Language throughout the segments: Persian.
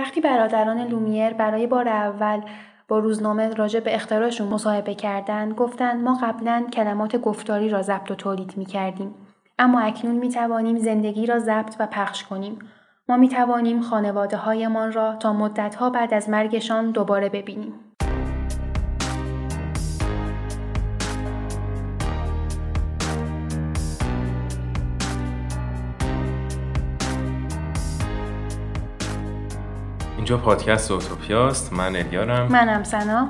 وقتی برادران لومیر برای بار اول با روزنامه راجع به اختراعشون مصاحبه کردند گفتند ما قبلا کلمات گفتاری را ضبط و تولید می کردیم اما اکنون می توانیم زندگی را ضبط و پخش کنیم. ما می توانیم خانواده هایمان را تا مدت ها بعد از مرگشان دوباره ببینیم. اینجا پادکست اوتوپیاست. من الیارم. منم سنا.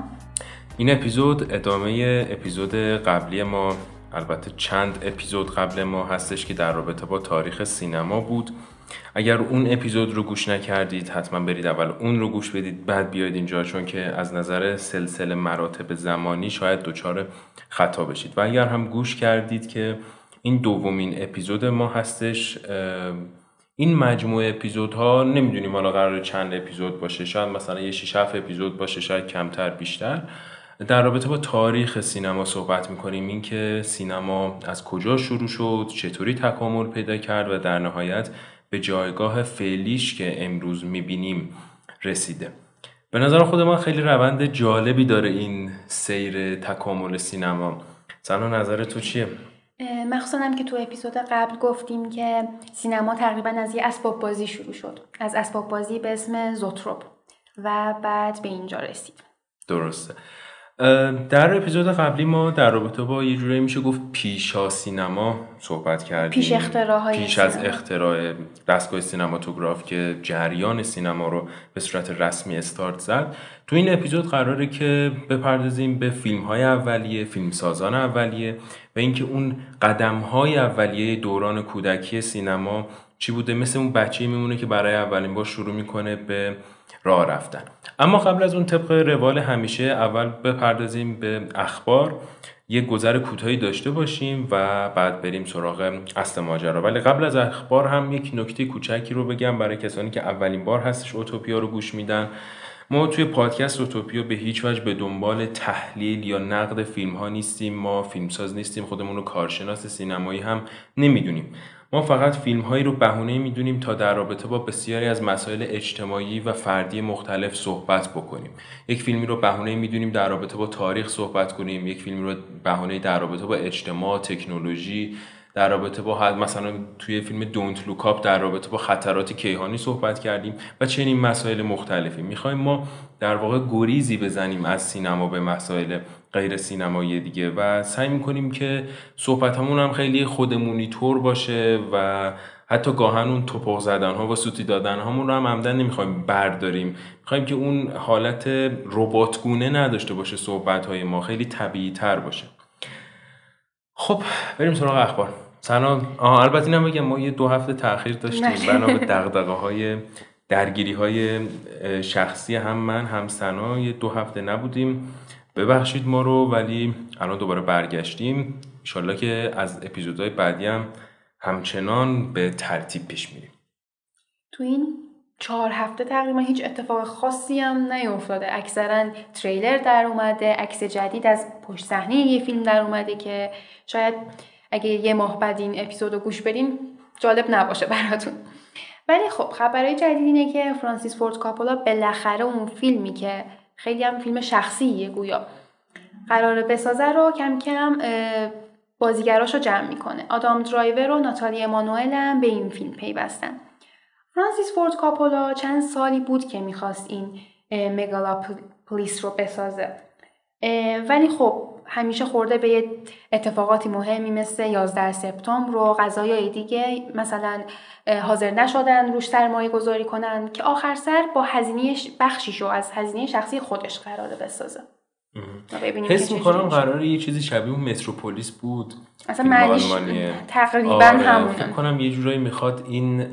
این اپیزود ادامه اپیزود قبلی ما البته چند اپیزود قبل ما هستش که در رابطه با تاریخ سینما بود. اگر اون اپیزود رو گوش نکردید حتما برید اول اون رو گوش بدید بعد بیاید اینجا چون که از نظر سلسله مراتب زمانی شاید دچار خطا بشید. و اگر هم گوش کردید که این دومین اپیزود ما هستش این مجموعه اپیزودها نمی‌دونیم حالا قرار چند اپیزود باشه شاید مثلا یه 6 اپیزود باشه شاید کمتر بیشتر. در رابطه با تاریخ سینما صحبت می‌کنیم اینکه سینما از کجا شروع شد چطوری تکامل پیدا کرد و در نهایت به جایگاه فعلیش که امروز می‌بینیم رسیده. به نظر خود من خیلی روند جالبی داره این سیر تکامل سینما. سنا نظر تو چیه؟ مخصوصا که تو اپیزود قبل گفتیم که سینما تقریبا از یه اسباب بازی شروع شد. از اسباب بازی به اسم زوتروپ و بعد به اینجا رسید. درسته. در اپیزود قبلی ما در رابطه با یه جوری میشه گفت پیشا سینما صحبت کردیم. پیش اختراع پیش از اختراع دستگاه سینماتوگراف که جریان سینما رو به صورت رسمی استارت زد. تو این اپیزود قراره که بپردازیم به فیلم های اولیه فیلم سازان اولیه و اینکه اون قدم های اولیه دوران کودکی سینما چی بوده. مثل اون بچه میمونه که برای اولین بار شروع می‌کنه به راه رفتن. اما قبل از اون طبق روال همیشه اول بپردازیم به اخبار. یه گذر کوتاهی داشته باشیم و بعد بریم سراغ اصل ماجرا. ولی قبل از اخبار هم یک نکته کوچکی رو بگم برای کسانی که اولین بار هستش اوتوپیا رو گوش میدن. ما توی پادکست اوتوپیا به هیچ وجه به دنبال تحلیل یا نقد فیلم ها نیستیم. ما فیلمساز نیستیم. خودمون رو کارشناس سینمایی هم نمی‌دونیم. ما فقط فیلم هایی رو بهونه می‌دونیم تا در رابطه با بسیاری از مسائل اجتماعی و فردی مختلف صحبت بکنیم. یک فیلمی رو بهونه می‌دونیم در رابطه با تاریخ صحبت کنیم. یک فیلمی رو بهونه در رابطه با اجتماع تکنولوژی در رابطه با مثلا توی فیلم دونت لوکاپ در رابطه با خطرات کیهانی صحبت کردیم و چنین مسائل مختلفی. می‌خوایم ما در واقع گریزی بزنیم از سینما به مسائل غیر سینمایی دیگه. و سعی می‌کنیم که صحبت هم خیلی خودمونی طور باشه و حتی گاهن اون توپق زدن ها و سوتی دادن هامون رو هم عمدن نمی‌خوایم برداریم. می‌خوایم که اون حالت رباتگونه نداشته باشه صحبت های ما خیلی طبیعی تر باشه. خب بریم سراغ اخبار. سنا آه البته اینم بگم ما یه دو هفته تاخیر داشتیم. بنا به دغدغه های درگیری های شخصی هم من هم سنا یه دو هفته نبودیم. ببخشید ما رو ولی الان دوباره برگشتیم. انشالله که از اپیزودهای بعدی هم همچنان به ترتیب پیش میریم. تو این چهار هفته تقریبا هیچ اتفاق خاصی هم نیفتاده. اکثرا تریلر در اومده عکس جدید از پشت صحنه یه فیلم در اومده که شاید اگه یه ماه بعد این اپیزود رو گوش بدین جالب نباشه براتون. ولی خب خبرهای جدید اینه که فرانسیس فورد کاپولا بالاخره اون فیلمی که خیلی هم فیلم شخصیه گویا. قرار بسازه رو کم کم بازیگراش رو جمع می‌کنه. آدام درایور و ناتالی امانوئل هم به این فیلم پیوستن. فرانسیس فورد کاپولا چند سالی بود که می‌خواست این مگالاپلیس رو بسازه. ولی خب همیشه خورده به اتفاقاتی مهمی مثل 11 سپتامبر و قضایای دیگه مثلا حاضر نشدن روش سرمایه گذاری کنن که آخر سر با هزینه بخشیشو از هزینه شخصی خودش قراره بسازه. حس می‌کنم قراره یه چیزی شبیه اون متروپولیس بود. اصلا معنیش تقریبا آره، همونه. فکر کنم یه جورایی می‌خواد این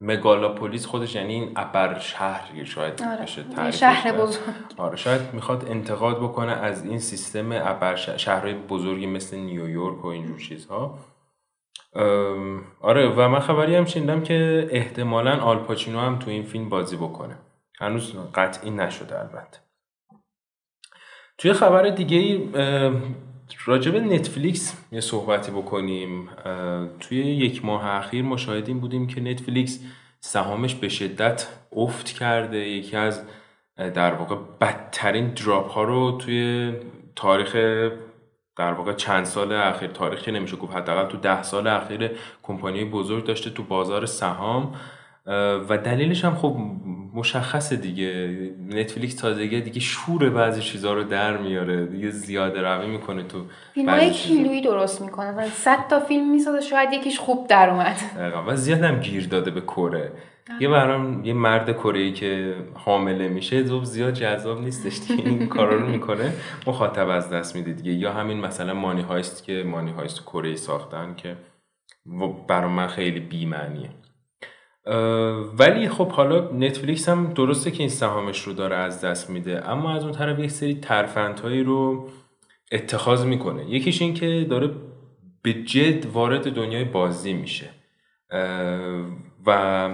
مگالاپولیس خودش یعنی این ابر شهر شاید آره. بشه شهر بزرگ. آره شاید می‌خواد انتقاد بکنه از این سیستم ابر شهرهای بزرگی مثل نیویورک و اینجور چیزها. آره و من خبری هم شنیدم که احتمالا آلپاچینو هم تو این فیلم بازی بکنه. هنوز قطعی نشده البته. توی خبر دیگه راجب نتفلیکس یه صحبتی بکنیم. توی یک ماه اخیر مشاهدین بودیم که نتفلیکس سهامش به شدت افت کرده. یکی از در واقع بدترین دراپ ها رو توی تاریخ در واقع چند سال اخیر تاریخ که نمیشه گفت حداقل تو ده سال اخیر کمپانی بزرگ داشته تو بازار سهام. و دلیلش هم خب مشخصه دیگه. نتفلیکس تازگی دیگه شور بعضی چیزها رو در میاره. دیگه زیاده روی می‌کنه تو فیلم های کیلویی درست می‌کنه. و صد تا فیلم می‌سازه شاید یکیش خوب در اومد. و زیاد هم گیر داده به کره. یه برام یه مرد کره که حامله میشه زوب زیاد جذاب نیستش دیگه. این کارا رو می‌کنه مخاطب از دست میده دیگه. یا همین مثلا مانی هایست که مانی هایست کره ساختن که برام من خیلی بی‌معنیه. ولی خب حالا نتفلیکس هم درسته که این سهامش رو داره از دست میده اما از اون طرف یک سری ترفندهایی رو اتخاذ می‌کنه. یکیش این که داره به جد وارد دنیای بازی میشه. و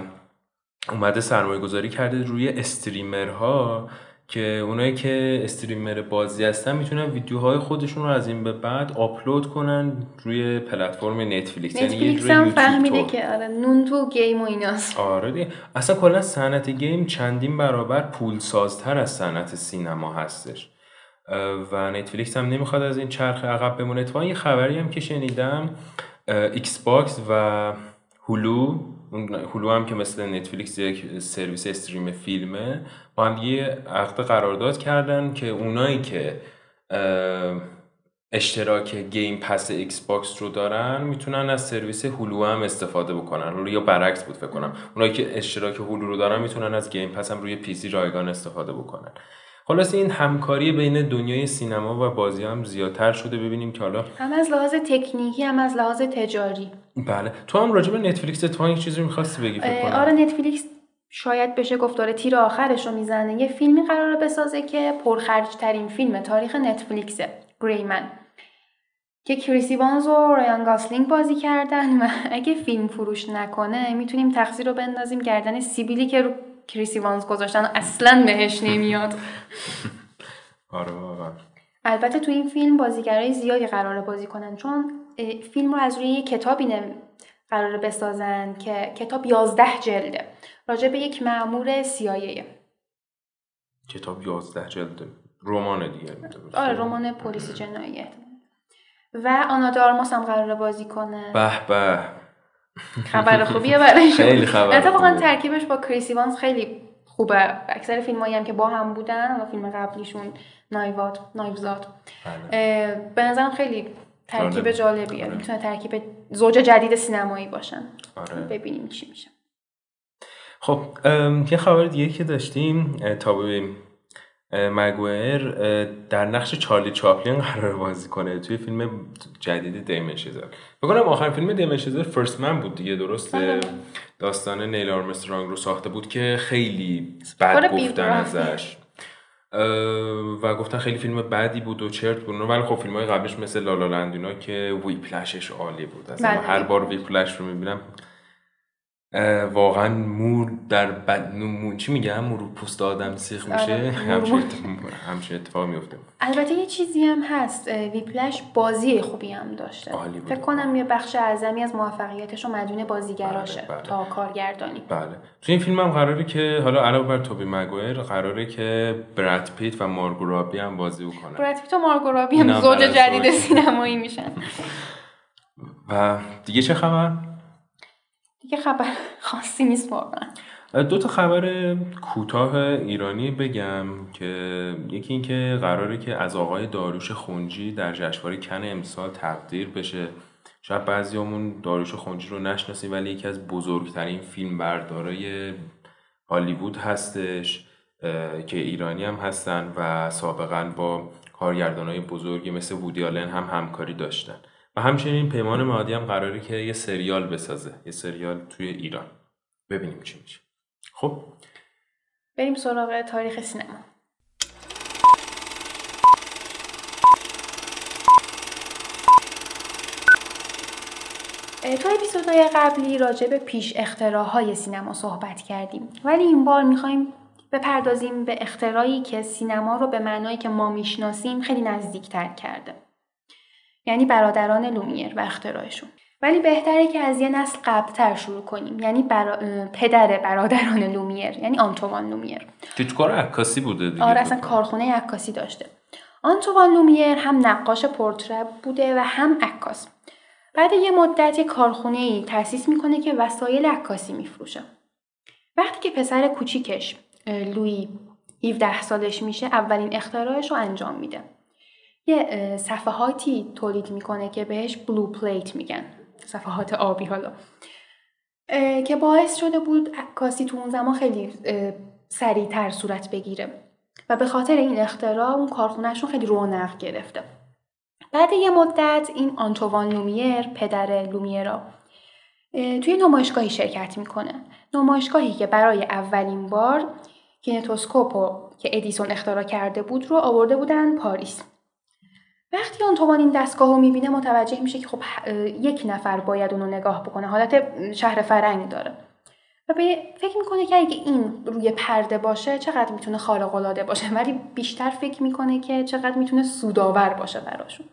اومده سرمایه گذاری کرده روی streamer ها که اونایی که streamer بازی هستن می‌تونن ویدیوهای خودشون رو از این به بعد آپلود کنن روی پلتفرم نتفلیکس یعنی نتفلیکس هم فهمیده که آره نون تو game و ایناست. آره دیگه. اصلا کلا صنعت game چندین برابر پول سازتر از صنعت سینما هستش. و نتفلیکس هم نمی‌خواد از این چرخ عقب بمونه. اتفاقا یه خبری هم که شنیدم Xbox و Hulu اون Hulu هم که مثل نتفلیکس یک سرویس stream فیلمه با هم یه عقد قرارداد کردن که اونایی که اشتراک Game Pass Xbox رو دارن می‌تونن از سرویس Hulu هم استفاده بکنن. یا برعکس بود فکر کنم. اونایی که اشتراک Hulu رو دارن می‌تونن از Game Pass هم روی PC رایگان استفاده بکنن. خلاصه این همکاری بین دنیای سینما و بازی هم زیادتر شده. ببینیم که حالا هم از لحاظ تکنیکی هم از لحاظ تجاری. بله. تو هم راجع به نتفلیکس تو یک چیزی می‌خواستی بگی فکر کنم. آره نتفلیکس شاید بشه گفت داره تیر آخرش رو می‌زنه. یه فیلمی قراره بسازه که پرخرج ترین فیلم تاریخ نتفلیکسه گری من. که کریس ایوانز و رایان گاسلینگ بازی کردن و اگه فیلم فروش نکنه می‌تونیم تقصیر رو بندازیم گردن سیبیلی که رو کریسی وانز گذاشتن اصلا بهش نمیاد. آره واقعا البته تو این فیلم بازیگرای زیادی قراره بازی کنن چون فیلم رو از روی یک کتابی قراره بسازن که کتاب یازده جلده. راجع به یک معمور سیایه. کتاب یازده جلده. رمان دیگه آره رمان پلیس جناییه و آنا دارماس هم قراره بازی کنه به به. خبر خوبیه برای خیلی خبر واقعا ترکیبش با کریسی وانز خیلی خوبه. اکثر فیلم هم که با هم بودن و فیلم قبلیشون نایوات نایوزاد. بله. به نظرم خیلی ترکیب جالبیه. آره. می‌تونه ترکیب زوج جدید سینمایی باشن. آره. ببینیم چی میشه. خب یه خبر دیگه که داشتیم تا ببینیم مگوئر در نقش چارلی چاپلین قرار بازی کنه. توی فیلم جدید دیمن شیزر. بکنم آخر فیلم دیمن شیزر فرست من بود دیگه درسته؟ بله. داستان نیل آرمسترانگ رو ساخته بود که خیلی بد گفتن ازش. و گفتن خیلی فیلم بعدی بود و چرت بود. ولی خب فیلم های قبلش مثل لالا لندینا که وی پلشش عالی بود. بله. هر بار وی پلش رو می‌بینم واقعا مور در بد... مور... چی میگه؟ مور پوست آدم سیخ میشه؟ آره، همچین اتفاق میفته. البته یه چیزی هم هست ویپلش بازی خوبی هم داشته. فکر کنم یه بخش اعظمی از موفقیتش رو مدیون بازیگراشه بله، بله. تا کارگردانی. بله. تو این فیلم هم قراره که حالا علاوه بر توبی مگویر قراره که براد پیت و مارگو رابی هم بازی بکنن. براد پیت و مارگو رابی هم زوج جدید سینمایی میشن. و دیگه چه خبر؟ دیگه خبر خاصی نیست واقعا. دو تا خبر کوتاه ایرانی بگم که یکی اینکه قراره که از آقای داروش خونجی در جشنواره کن امسال تقدیر بشه. شاید بعضیامون داروش خونجی رو نشناسیم ولی یکی از بزرگترین فیلم بردارای هالیوود هستش که ایرانی هم هستن و سابقا با کارگردان بزرگی مثل وودی آلن هم همکاری داشتن. و همچنین پیمان مادی هم قراره که یه سریال بسازه یه سریال توی ایران. ببینیم چی میشه. خب؟ بریم سراغ تاریخ سینما. تو اپیزودهای قبلی راجع به پیش اختراهای سینما صحبت کردیم. ولی این بار می‌خوایم بپردازیم به اختراعی که سینما رو به معنایی که ما می‌شناسیم خیلی نزدیکتر کرده. یعنی برادران لومیر و اختراعشون. ولی بهتره که از یه نسل قبلتر شروع کنیم. یعنی برا... پدر برادران لومیر یعنی آنتوان لومیر. که کار عکاسی بوده دیگه آره اصلا کارخونه عکاسی داشته. آنتوان لومیر هم نقاش پورتره بوده و هم عکاس. بعد یه مدت یه کارخونه ای تأسیس می‌کنه که وسایل عکاسی میفروشه. وقتی که پسر کوچیکش لویی 17 سالش میشه اولین اختراعش رو انجام میده. یه صفحاتی تولید می‌کنه که بهش بلو پلیت میگن. صفحات آبی حالا. که باعث شده بود عکاسی تو اون زمان خیلی سریعتر صورت بگیره. و به خاطر این اختراع اون کارخونهشون خیلی رونق گرفته. بعد یه مدت این آنتوان لومیر پدر لومیرا توی نمایشگاهی شرکت می‌کنه. نمایشگاهی که برای اولین بار کینتوسکوپو که ادیسون اختراع کرده بود رو آورده بودن پاریس. وقتی آنتوان این دستگاه رو می‌بینه متوجه میشه که خب یک نفر باید اونو نگاه بکنه. حالت شهر فرنگ داره. و به فکر می‌کنه که اگه این روی پرده باشه چقدر می‌تونه خارق العاده باشه؟ ولی بیشتر فکر می‌کنه که چقدر می‌تونه سودآور باشه براشون.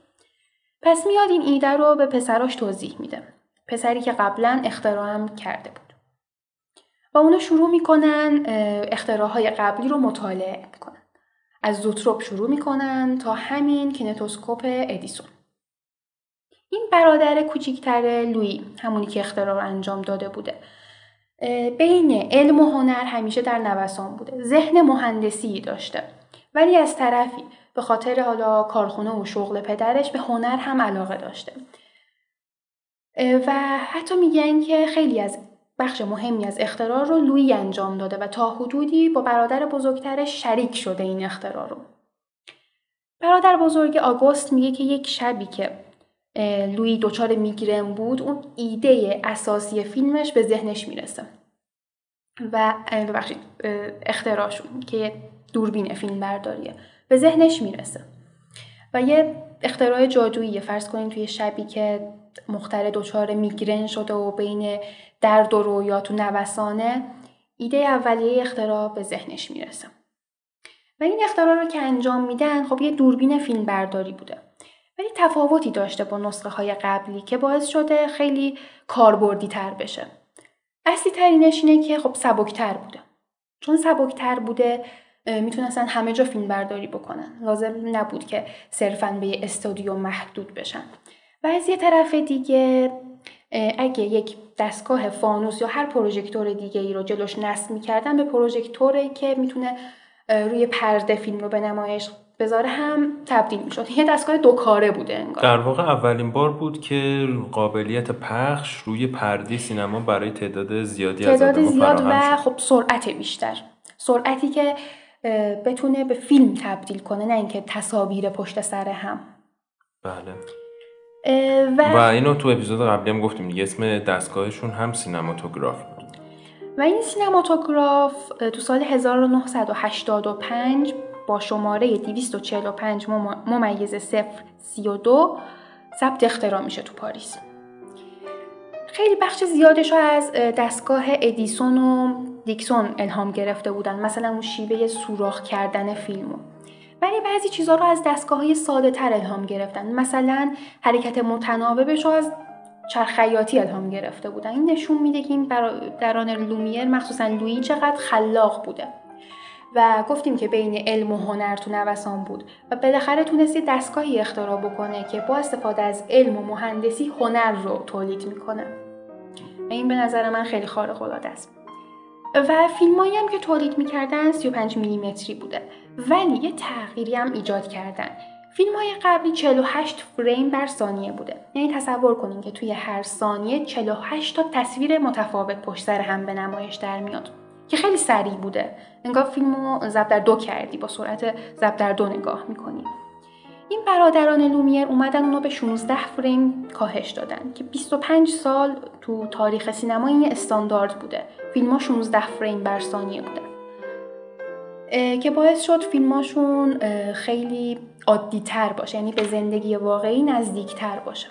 پس میاد این ایده رو به پسراش توضیح میده. پسری که قبلا اختراعم کرده بود. و اونا شروع می‌کنن اختراعهای قبلی رو مطالعه می‌کنن. از زوتروپ شروع می‌کنن تا همین کینتوسکوپ ادیسون. این برادر کوچیکتر لوی همونی که اختراع انجام داده بوده. بین علم و هنر همیشه در نوسان بوده. ذهن مهندسی داشته. ولی از طرفی به خاطر حالا کارخونه و شغل پدرش به هنر هم علاقه داشته. و حتی میگن که خیلی از بخش مهمی از اختراع رو لویی انجام داده و تا حدودی با برادر بزرگترش شریک شده این اختراع رو. برادر بزرگ آگوست میگه که یک شبی که لوی دچار میگرن بود اون ایده اساسی فیلمش به ذهنش می‌رسه. و ببخشید اختراعشون که دوربین فیلم برداریه. به ذهنش می‌رسه. و یه اختراع جادویی فرض کنید توی شبی که مختره دچار میگرن شده و بین درد و رویا تو نوسانه ایده اولیه اختراع به ذهنش می‌رسه. و این اختراع رو که انجام میدن خب یه دوربین فیلم برداری بوده. ولی تفاوتی داشته با نسخه های قبلی که باعث شده خیلی کاربردی تر بشه. اصلی ترینش اینه که خب سبکتر بوده. چون سبکتر بوده می‌تونستن همه جا فیلم برداری بکنن. لازم نبود که صرفا به یه استودیو محدود بشن. و از یه طرف دیگه اگه یک دستگاه فانوس یا هر پروژکتور دیگه ای رو جلوش نصب می‌کردن به پروژکتوری که می‌تونه روی پرده فیلم رو به نمایش بذاره هم تبدیل می‌شد. یه دستگاه دو کاره بوده انگار. در واقع اولین بار بود که قابلیت پخش روی پرده سینما برای تعداد زیادی تعداد از زیاد و خب سرعت بیشتر. سرعتی که بتونه به فیلم تبدیل کنه نه اینکه تصاویر پشت سر هم. بله. و, و اینو تو اپیزود قبلی هم گفتیم دیگه اسم دستگاهشون هم سینماتوگراف بود. و این سینماتوگراف تو سال 1985 با شماره 245 ممیز 032 ثبت اختراع میشه تو پاریس. خیلی بخش زیادش رو از دستگاه ادیسون و دیکسون الهام گرفته بودن مثلا اون شیوه سوراخ کردن فیلمو. ولی بعضی چیزها رو از دستگاه های ساده تر الهام گرفتن. مثلا حرکت متناوبش رو از چرخیاتی الهام گرفته بودن. این نشون میده که این دران لومیر مخصوصا لویی چقدر خلاق بوده. و گفتیم که بین علم و هنر تو نوسان بود. و بالاخره تونست دستگاهی اختراع بکنه که با استفاده از علم و مهندسی هنر رو تولید می‌کنه. و این به نظر من خیلی خارق العاده است. و فیلمایی هم که تولید می‌کردن 35 میلیمتری بوده. ولی یه تغییری هم ایجاد کردن. فیلم های قبلی 48 فریم بر ثانیه بوده. یعنی تصور کنین که توی هر ثانیه 48 تا تصویر متفاوت پشت سر هم به نمایش در میاد. که خیلی سریع بوده. انگار فیلم رو ضبط در دو کردی با سرعت ضبط در دو نگاه می‌کنی. این برادران لومیر اومدن اونو به 16 فریم کاهش دادن که 25 سال تو تاریخ سینما این استاندارد بوده. فیلم ها 16 فریم بر ثانیه بوده. که باعث شد فیلماشون خیلی عادی تر باشه یعنی به زندگی واقعی نزدیک تر باشه.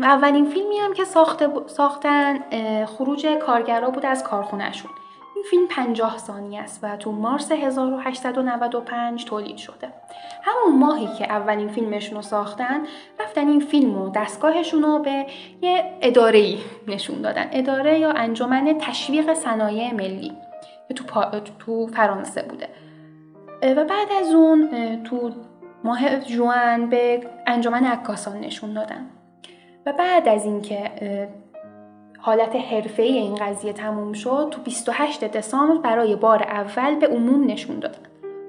و اولین فیلمی هم که ساخته ساختن خروج کارگرا بود از کارخونهشون. این فیلم 50 ثانیه است و تو مارس 1895 تولید شده. همون ماهی که اولین فیلمشون رو ساختن رفتن این فیلم و دستگاهشون رو به یه اداره نشون دادن. اداره یا انجمن تشویق صنایع ملی. تو, تو فرانسه بوده. و بعد از اون تو ماه جوان به انجمن عکاسان نشون دادن. و بعد از اینکه حالت حرفه این قضیه تموم شد تو 28 دسامبر برای بار اول به عموم نشون دادن.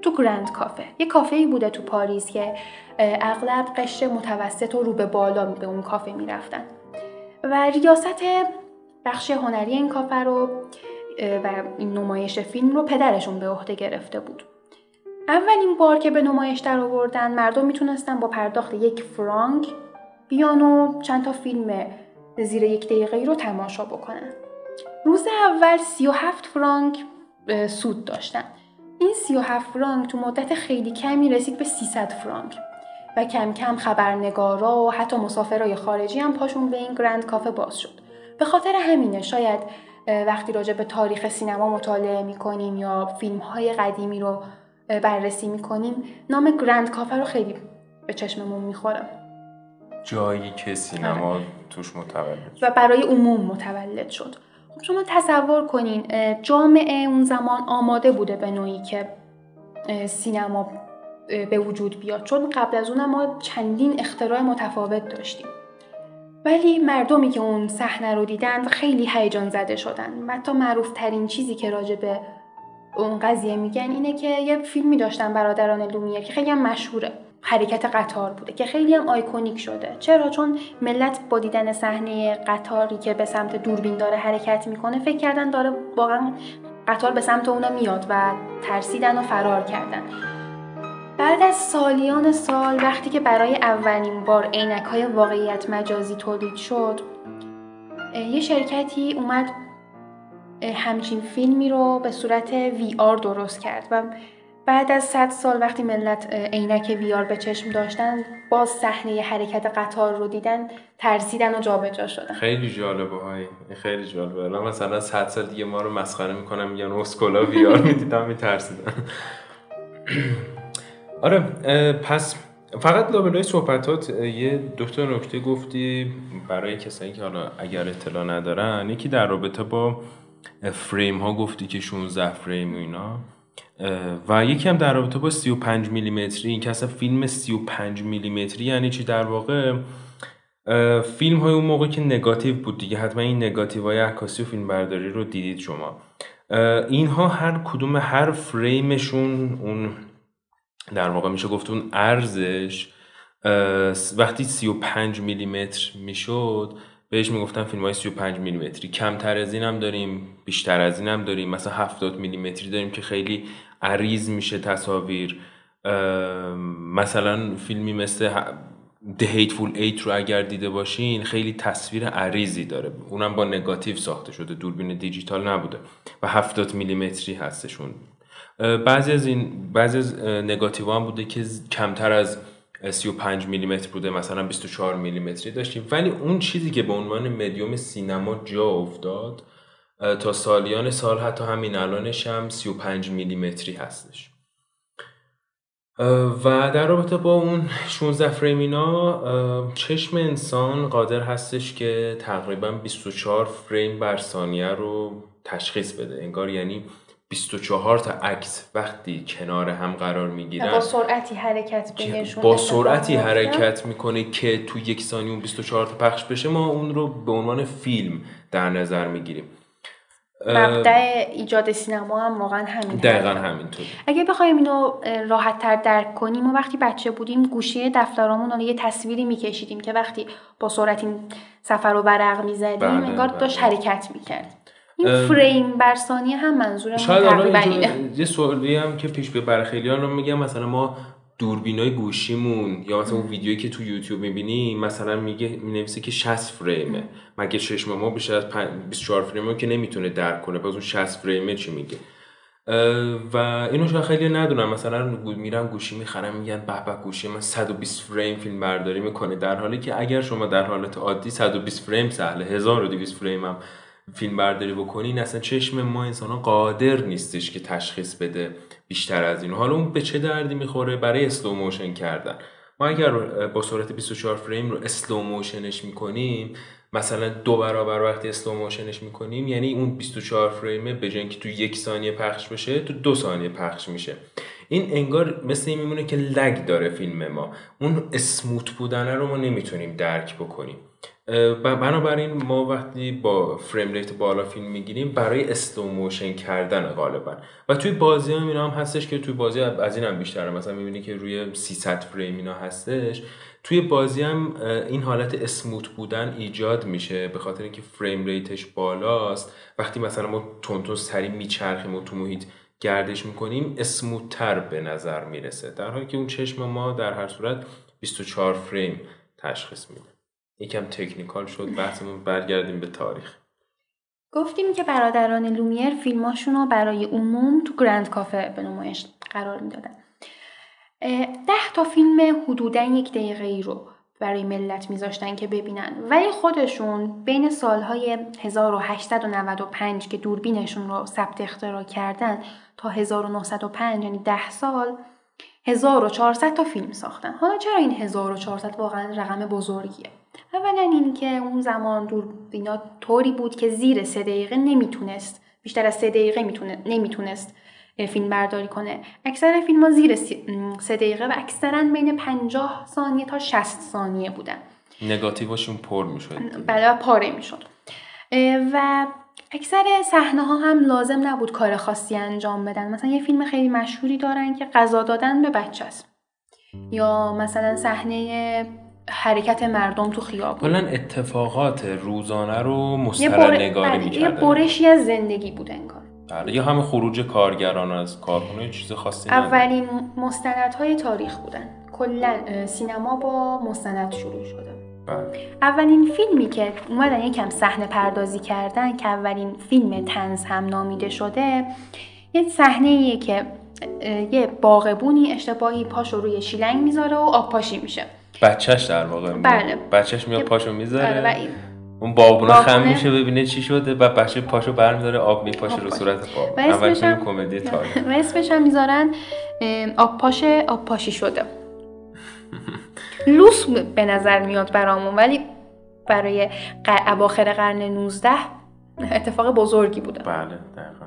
تو گرند کافه. یه کافه ای بوده تو پاریس که اغلب قشر متوسط و رو به بالا به اون کافه می‌رفتن. و ریاست بخش هنری این کافه رو و این نمایش فیلم رو پدرشون به عهده گرفته بود. اولین بار که به نمایش در آوردن مردم می‌تونستن با پرداخت یک فرانک بیان و چند تا فیلم زیر یک دقیقه رو تماشا بکنن. روز اول 37 فرانک سود داشتن. این 37 فرانک تو مدت خیلی کمی رسید به 300 فرانک. و کم کم خبرنگارا و حتی مسافرای خارجی هم پاشون به این گرند کافه باز شد. به خاطر همینه شاید وقتی راجع به تاریخ سینما مطالعه می‌کنیم یا فیلم های قدیمی رو بررسی می‌کنیم نام گرند کافه رو خیلی به چشممون می‌خوره. جایی که سینما آره. توش متولد و برای عموم متولد شد. خب شما تصور کنین جامعه اون زمان آماده بوده به نوعی که سینما به وجود بیاد. چون قبل از اون ما چندین اختراع متفاوت داشتیم. ولی مردمی که اون صحنه رو دیدند خیلی هیجان زده شدن حتی معروف ترین چیزی که راجع به اون قضیه میگن اینه که یه فیلمی داشتن برادران لومیر که خیلی هم مشهوره. حرکت قطار بوده که خیلی هم آیکونیک شده. چرا؟ چون ملت با دیدن صحنه قطاری که به سمت دوربین داره حرکت می‌کنه فکر کردن داره واقعا قطار به سمت اونا میاد و ترسیدن و فرار کردن. بعد از سالیان سال وقتی که برای اولین بار عینک های واقعیت مجازی تولید شد یه شرکتی اومد همچین فیلمی رو به صورت وی آر درست کرد و بعد از صد سال وقتی ملت عینک ویار به چشم داشتن باز صحنه حرکت قطار رو دیدن ترسیدن و جابجا شدن. خیلی جالبه های خیلی جالبه. الان مثلا صد سال دیگه ما رو مسخره می‌کنم میگن اسکولا ویار می‌دیدم میترسیدن. آره پس فقط لابلای صحبتات یه دو نکته گفتی برای کسایی که حالا اگر اطلاع ندارن. یکی در رابطه با فریم ها گفتی که 16 فریم و اینا. و یکی هم در رابطه با 35 میلیمتری. این اصلا فیلم 35 میلیمتری یعنی چی در واقع؟ فیلم های اون موقع که نگاتیو بود دیگه. حتما این نگاتیو های عکاسی و فیلم برداری رو دیدید شما. اینها هر کدوم هر فریمشون اون در واقع میشه گفت اون ارزش وقتی 35 میلیمتر می‌شد بهش می‌گفتن فیلم های 35 میلیمتری. کمتر از این هم داریم بیشتر از این هم داریم. مثلا 70 میلیمتری داریم که خیلی عریض میشه تصاویر. مثلا فیلمی مثل The Hateful Eight رو اگر دیده باشین خیلی تصویر عریضی داره. اونم با نگاتیو ساخته شده. دوربین دیجیتال نبوده. و 70 میلیمتری هستشون بعضی از این بعضی از نگاتیو هم بوده که کمتر از 35 میلیمتر بوده مثلا 24 میلیمتری داشتیم. ولی اون چیزی که به عنوان مدیوم سینما جا افتاد تا سالیان سال حتی همین الانش هم 35 میلیمتری هستش. و در رابطه با اون 16 فریم اینا چشم انسان قادر هستش که تقریبا 24 فریم بر ثانیه رو تشخیص بده. انگار یعنی 24 تا عکس وقتی کنار هم قرار می‌گیرن با سرعتی حرکت با سرعتی حرکت می‌کنه که تو یک ثانیه اون 24 تا پخش بشه ما اون رو به عنوان فیلم در نظر می‌گیریم. مبدع ایجاد سینما هم واقعا همین دقیقا همینطور اگه بخوایم اینو راحت تر درک کنیم و وقتی بچه بودیم گوشی دفترامون یه تصویری میکشیدیم که وقتی با سرعت این سفر رو برق می‌زدیم بله، انگار بله. داشت حرکت می‌کرد. این فریم بر ثانیه هم منظورم تقریبا اینه. یه سوالی هم که پیش به بر خیلی رو میگم مثلا ما دوربینای گوشیمون یا مثلا اون ویدیویی که تو یوتیوب می‌بینی مثلا میگه می‌نویسه که 60 فریمه. مگه چشم ما بیشتر از 24 فریمه که نمی‌تونه درک کنه باز اون 60 فریمه چی میگه؟ و اینو شاید خیلی ندونم. مثلا میرم گوشی می‌خرم میگن به به گوشی من 120 فریم فیلم برداری می‌کنه. در حالی که اگر شما در حالت عادی 120 فریم سهله 1200 فریم هم فیلم برداری بکنین اصلا چشم ما انسان قادر نیستش که تشخیص بده بیشتر از این حالا اون به چه دردی می‌خوره؟ برای slow motion کردن. ما اگر با سرعت 24 فریم رو slow motion ش می‌کنیم مثلا دو برابر وقتی slow motion ش می‌کنیم یعنی اون 24 فریمه به جای اینکه تو یک ثانیه پخش بشه تو دو ثانیه پخش میشه. این انگار مثل این میمونه که lag داره فیلم ما. اون smooth بودنه رو ما نمی‌تونیم درک بکنیم. بنابراین ما وقتی با frame rate بالا فیلم می‌گیریم برای slow motion کردن غالبا. و توی بازی هم اینا هم هستش که توی بازی از این هم بیشتره. مثلا می‌بینی که روی 300 فریم اینا هستش. توی بازی هم این حالت smooth بودن ایجاد میشه به خاطر اینکه frame rate ش بالاست. وقتی مثلا ما اون سری میچرخیم و تو محیط گردش می‌کنیم اسموتتر به نظر می‌رسه. در حالی که اون چشم ما در هر صورت 24 فریم تشخیص میده. یکم تکنیکال شد بحثمون برگردیم به تاریخ. گفتیم که برادران لومیر فیلماشون رو برای عموم تو گرند کافه به نمایش قرار می‌دادن. ده تا فیلم حدودا یک دقیقه ای رو برای ملت میذاشتن که ببینن. ولی خودشون بین سالهای 1895 که دوربینشون رو ثبت اختراع کردن تا 1905 یعنی 10 سال 1400 تا فیلم ساختن. حالا چرا این 1400 واقعا رقم بزرگیه؟ اولا اینکه اون زمان دوربینا طوری بود که زیر سه دقیقه نمی‌تونست بیشتر از سه دقیقه می‌تونه نمی‌تونست فیلم برداری کنه. اکثر فیلم ها زیر سه دقیقه و اکثرا بین 50 ثانیه تا 60 ثانیه بودن. نگاتیوشون پر می‌شد. بله پاره می‌شد. و اکثر صحنه ها هم لازم نبود کار خاصی انجام بدن. مثلا یه فیلم خیلی مشهوری دارن که غذا دادن به بچه است یا مثلا صحنه حرکت مردم تو خیابون. کلا اتفاقات روزانه رو مستر نگاری می‌کردن یه برشی از زندگی بود انگار. بله یا همه خروج کارگران از کارخونه چیز خاصی اولین مستندهای تاریخ بودن. کلا سینما با مستند شروع شده. بله. اولین فیلمی که اومدن یکم صحنه پردازی کردن که اولین فیلم تنز هم نامیده شده یه صحنه که یه باغبونی اشتباهی پاشو روی شیلنگ می‌ذاره و آب پاشی میشه. بچهش در واقع بله. بچهش میاد پاشو می‌ذاره. بله اون بابونه خم میشه ببینه چی شده و بچه پاشو برمیداره آب میپاشه رو صورت بابون اول فیلم کمدی تاریخ و اسمش هم می‌ذارن آب پاشه آب پاشی شده. لوس به نظر میاد برامون ولی برای اواخر قرن 19 اتفاق بزرگی بوده. بله دقیقا.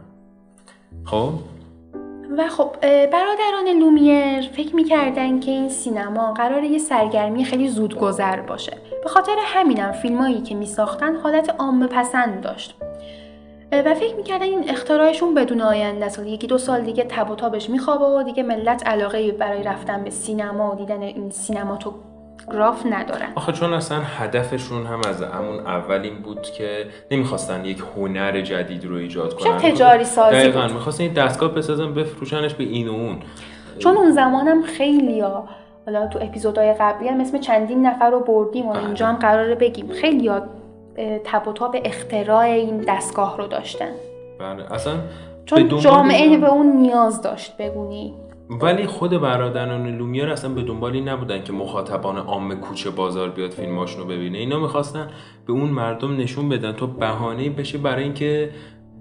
خب؟ و خب برادران لومیر فکر می‌کردن که این سینما قرار یه سرگرمی خیلی زود گذر باشه. به خاطر همینم فیلمایی که میساختن حالت عامه پسند داشت و فکر می‌کردن این اختراعشون بدون آینده است. یکی دو سال دیگه تب و تابش میخوابه و دیگه ملت علاقه برای رفتن به سینما و دیدن این سینماتو گراف ندارن. آخه چون اصلا هدفشون هم از همون اول این بود که نمی‌خواستن یک هنر جدید رو ایجاد کنن. تجاری سازی دقیقا می‌خواستن این دستگاه بسازن بفروشنش به این و اون. چون اون زمانم خیلی ها حالا تو اپیزودهای قبلی هم اسم چندین نفر رو بردیم و اینجا هم قراره بگیم. خیلی ها تب و تاب اختراع این دستگاه رو داشتن. بله اصلا چون جامعه به اون نیاز داشت بگونی. ولی خود برادران لومیر اصلا به دنبالی نبودن که مخاطبان عام کوچه بازار بیاد فیلماشونو ببینه. اینا می‌خواستن به اون مردم نشون بدن تو بهانه بشه برای اینکه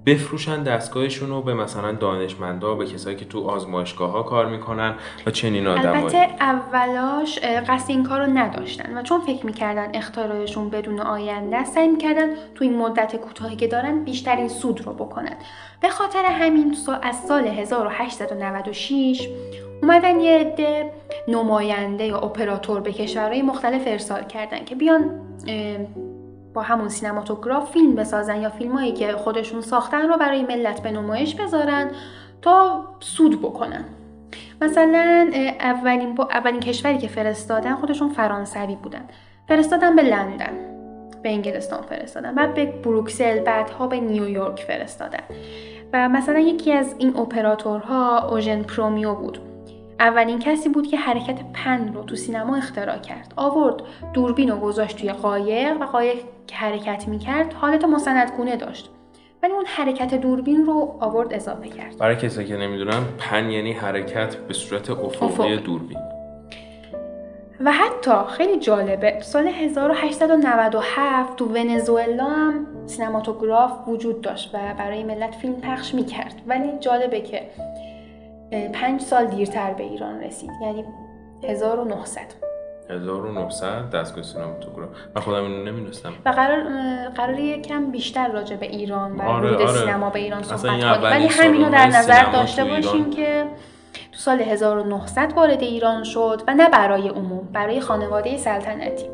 بفروشن دستگاهشون رو به مثلا دانشمندا به کسایی که تو آزمایشگاه ها کار می‌کنن و چنین آدمایی. البته اولاش قصد این کار نداشتن و چون فکر می‌کردن اختراعشون بدون آینده سعی می‌کردن تو این مدت کوتاهی که دارن بیشترین سود رو بکنن. به خاطر همین از سال 1896 اومدن یه عده نماینده یا اپراتور به کشورهای مختلف ارسال کردن که بیان با همون سینماتوگراف فیلم بسازن یا فیلمایی که خودشون ساختن رو برای ملت به نمایش بذارن تا سود بکنن. مثلا اولین, اولین کشوری که فرستادن خودشون فرانسوی بودن. فرستادن به لندن به انگلستان فرستادن. بعد به بروکسل بعدها به نیویورک فرستادن. و مثلا یکی از این اپراتورها اوژن پرومیو بود. اولین کسی بود که حرکت پن رو تو سینما اختراع کرد. آورد دوربین رو گذاشت توی قایق و قایق که حرکت می‌کرد حالت مسندگونه داشت. ولی اون حرکت دوربین رو آورد اضافه کرد. برای کسی که نمی‌دونم پن یعنی حرکت به صورت افقی دوربین. و حتی خیلی جالبه سال 1897 تو ونزوئلا هم سینماتوگراف وجود داشت و برای ملت فیلم پخش می‌کرد. ولی جالبه که پنج سال دیرتر به ایران رسید یعنی 1900 1900 دستگاه سینماتوگراف من خودم اینو نمی‌دونستم و قرار قرار یکم بیشتر راجع به ایران و آره، آره. سینما به ایران صحبت کنیم ولی همینو در نظر داشته باشیم. که تو سال 1900 وارد ایران شد و نه برای عموم برای خانواده سلطنتی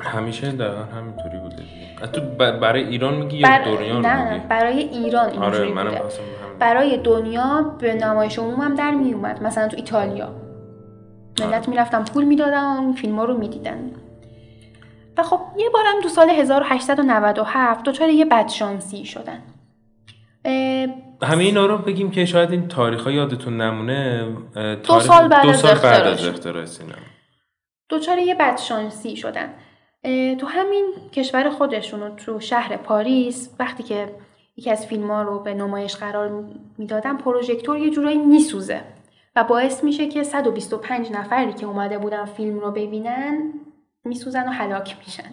همیشه دقیقا همینطوری بوده. تو برای ایران میگی یا بر... دنیا رو نه میگی برای ایران اینجوری آره منم بوده. برای دنیا به نمایش عموم هم در می اومد. مثلا تو ایتالیا. ملت می‌رفتن پول می‌دادن و این فیلم ها رو می‌دیدن. و خب یه بارم تو سال 1897 دچار یه بدشانسی شدن. همه اینا رو بگیم که شاید این تاریخ ها یادتون نمونه تاریخ- سال بعد دو سال بعد. از اختراع سینما دچار یه بدشانسی شدن. تو همین کشور خودشون و تو شهر پاریس وقتی که یکی از فیلم ها رو به نمایش قرار می‌دادن پروژکتور یه جورایی میسوزه و باعث میشه که 125 نفری که اومده بودن فیلم رو ببینن میسوزن و هلاک میشن.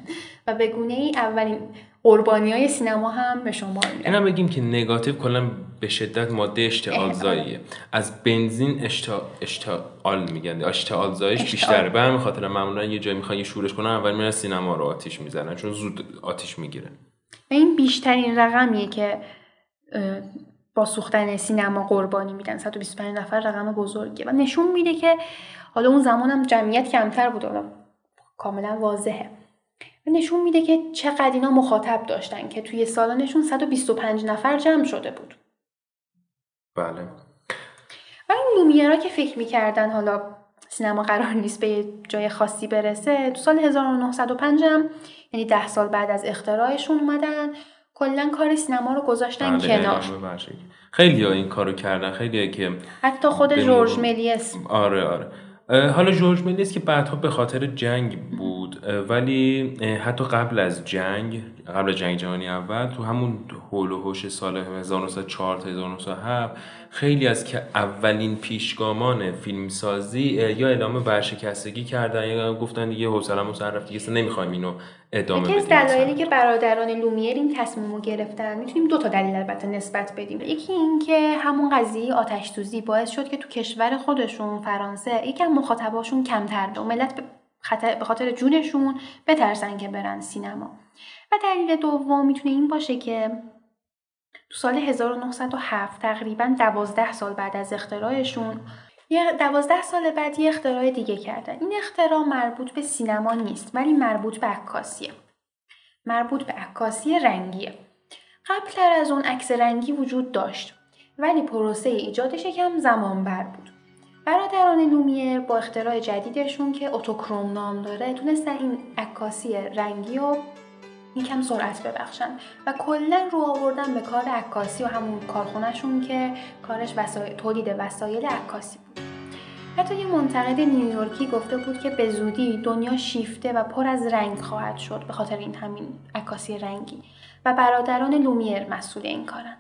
و به گونه ای اولین قربانی های سینما هم به شمار میرن اینا بگیم که نگاتیو کلا به شدت ماده اشتعال زاییه از بنزین اشتا... اشتعال میگن. اشتعال زایش اشتعال. بیشتره. به همین خاطر معمولا یه جایی می‌خوان یه شورش کنن اول میرن سینما رو آتیش می‌زنن چون زود آتیش می‌گیره. و این بیشترین رقمیه که با سوختن سینما قربانی میدن. 125 نفر رقم بزرگیه. و نشون میده که حالا اون زمان هم جمعیت کمتر بود حالا کاملا واضحه. و نشون میده که چقدر اینا مخاطب داشتن که توی سالانشون 125 نفر جمع شده بود. بله. و این لومیرا که فکر می‌کردن حالا سینما قرار نیست به جای خاصی برسه تو سال 1905 هم یعنی ده سال بعد از اختراعشون اومدن کلا کار سینما رو گذاشتن بله، کنار. خیلی ها این کارو کردن خیلی که حتی خود جورج. ملیس آره آره حالا جورج ملیس که بعدها به خاطر جنگ بود ولی حتی قبل از جنگ قبل جنگ جهانی اول تو همون هول و هوش سال 1904 تا 1907 خیلی از که اولین پیشگامان فیلمسازی یا اعلام ورشکستگی کردن یا گفتن دیگه حوصله‌مون سر رفت دیگه نمی‌خوایم اینو ادامه یکی از بدیم دلایلی. که برادران لومیر این تصمیم رو گرفتن می‌تونیم دو تا دلیل البته نسبت بدیم یکی این که همون قضیه آتش سوزی باعث شد که تو کشور خودشون فرانسه یکم مخاطباشون کمتر و ملت به خاطر جونشون بترسن که برن سینما و دلیل دوم می‌تونه این باشه که تو سال 1907 تقریبا دوازده سال بعد از اختراعشون یه دوازده سال بعد یه اختراع دیگه کردن. این اختراع مربوط به سینما نیست ولی مربوط به عکاسیه. مربوط به عکاسی رنگیه. قبلتر از اون عکس رنگی وجود داشت ولی پروسه ایجادش یکم زمان بر بود. برادران لومیر با اختراع جدیدشون که اوتوکروم نام داره تونستن این عکاسی رنگی رو یکم سرعت ببخشن. و کلا رو آوردن به کار عکاسی و همون کارخونهشون که کارش وسایل تولید وسایل عکاسی بود. حتی یه منتقد نیویورکی گفته بود که به زودی دنیا شیفته و پر از رنگ خواهد شد به خاطر این همین عکاسی رنگی. و برادران لومیر مسئول این کارن.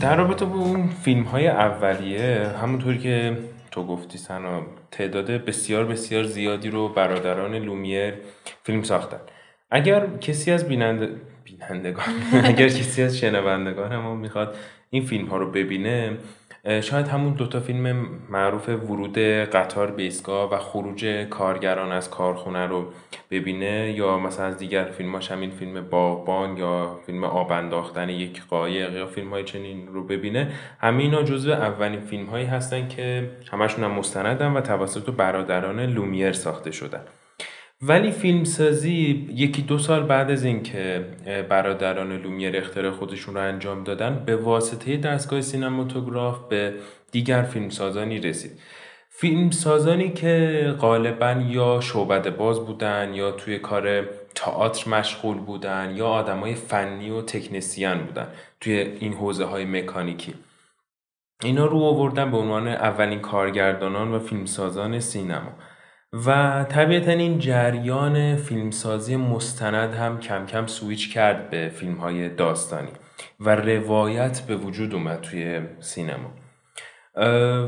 در رابطه با اون فیلم های اولیه همونطوری که تو گفتی سنا تعداد بسیار بسیار زیادی رو برادران لومیر فیلم ساختن. اگر کسی از بیننده بینندگان اگر کسی از شنوندگان ما می‌خواد این فیلم ها رو ببینه شاید همون دوتا فیلم معروف ورود قطار به ایستگاه و خروج کارگران از کارخونه رو ببینه یا مثلا از دیگر فیلماش همین فیلم باغبان یا فیلم آب انداختن یک قایق یا فیلم های چنین رو ببینه. همه اینا جزو اولین فیلم هایی هستن که همشون هم مستندن و توسط برادران لومیر ساخته شدن. ولی فیلمسازی یکی دو سال بعد از اینکه برادران لومیر اختراع خودشون رو انجام دادن به واسطه دستگاه سینماتوگراف به دیگر فیلمسازانی رسید. فیلمسازانی که غالبا یا شعبده باز بودن یا توی کار تئاتر مشغول بودن یا آدمای فنی و تکنسین بودن توی این حوزه های مکانیکی. اینا رو آوردن به عنوان اولین کارگردانان و فیلمسازان سینما. و طبیعتا این جریان فیلمسازی مستند هم کم کم سویچ کرد به فیلم های داستانی و روایت به وجود اومد توی سینما.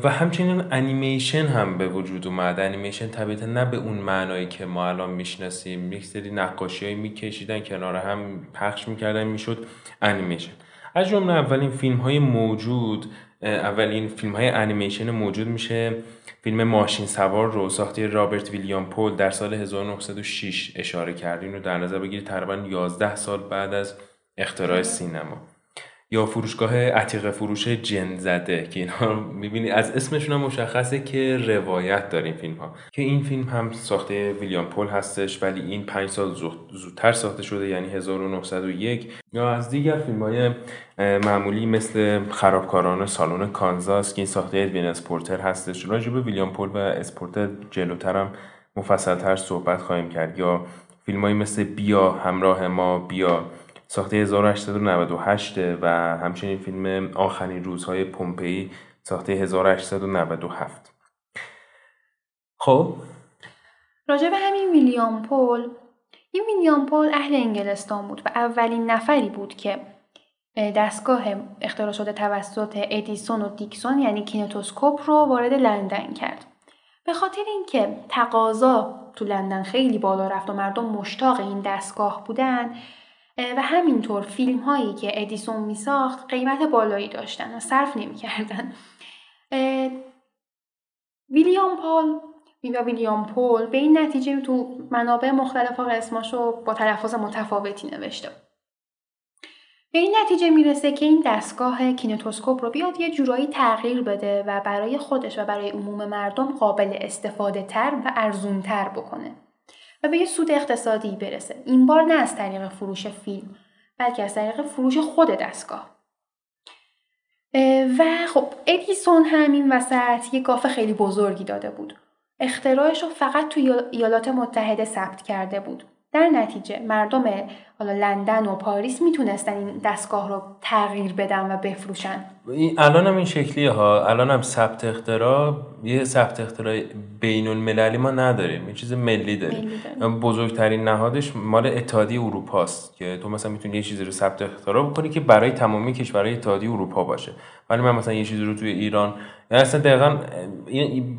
و همچنین انیمیشن هم به وجود اومد. انیمیشن طبیعتا نه به اون معنایی که ما الان می‌شناسیم. یک سری نقاشی میکشیدن کنار هم پخش می‌کردن می‌شد انیمیشن. از جمله اولین فیلم های موجود اولین فیلم های انیمیشن موجود میشه. فیلم ماشین سوار رو ساخته رابرت ویلیام پول در سال 1906 اشاره کردین رو در نظر بگیرید تقریبا 11 سال بعد از اختراع سینما. یا فروشگاه عتیق فروش جن زده که اینها می‌بینی. از اسمشون هم مشخصه که روایت داریم فیلم ها که این فیلم هم ساخته ویلیام پول هستش ولی این پنج سال زود- زودتر ساخته شده یعنی 1901 یا از دیگر فیلم های معمولی مثل خرابکاران سالن کانزاس که این ساخته ادوین اس پورتر هستش. راجع به ویلیام پول و اس پورتر جلوتر هم مفصلتر صحبت خواهیم کرد. یا فیلم مثل بیا همراه ما بیا. ساخته 1898 و همچنین فیلم آخرین روزهای پومپئی ساخته 1897 خب؟ راجع به همین ویلیام پول این ویلیام پول اهل انگلستان بود و اولین نفری بود که اه، دستگاه اختراع شده توسط ادیسون و دیکسون یعنی کینتوسکوپ رو وارد لندن کرد. به خاطر اینکه تقاضا تو لندن خیلی بالا رفت و مردم مشتاق این دستگاه بودن و همینطور فیلم هایی که ادیسون می ساخت قیمت بالایی داشتن و صرف نمی کردن. ویلیام پول و ویلیام پول به این نتیجه تو منابع مختلف اسماشو با تلفظ متفاوتی نوشته به این نتیجه می‌رسه که این دستگاه کینتوسکوپ رو بیاد یه جورایی تغییر بده و برای خودش و برای عموم مردم قابل استفاده تر و ارزون تر بکنه و به یه سود اقتصادی برسه. این بار نه از طریق فروش فیلم بلکه از طریق فروش خود دستگاه. اه، و خب ادیسون هم این وسط یه گاف خیلی بزرگی داده بود. اختراعش رو فقط توی ایالات متحده ثبت کرده بود. در نتیجه مردم حالا لندن و پاریس می‌تونستن این دستگاه رو تغییر بدن و بفروشن. این الان هم این شکلیه ها. الان هم ثبت اختراع یه ثبت اختراع بین المللی ما نداریم. یه چیز ملی داریم. ملی داریم. بزرگترین نهادش مال اتحادیه اروپا است که تو مثلا می‌تونی یه چیزی رو ثبت اختراع بکنی که برای تمامی کشورهای اتحادیه اروپا باشه. ولی من مثلا یه چیزی رو توی ایران یعنی اصلا دقیقا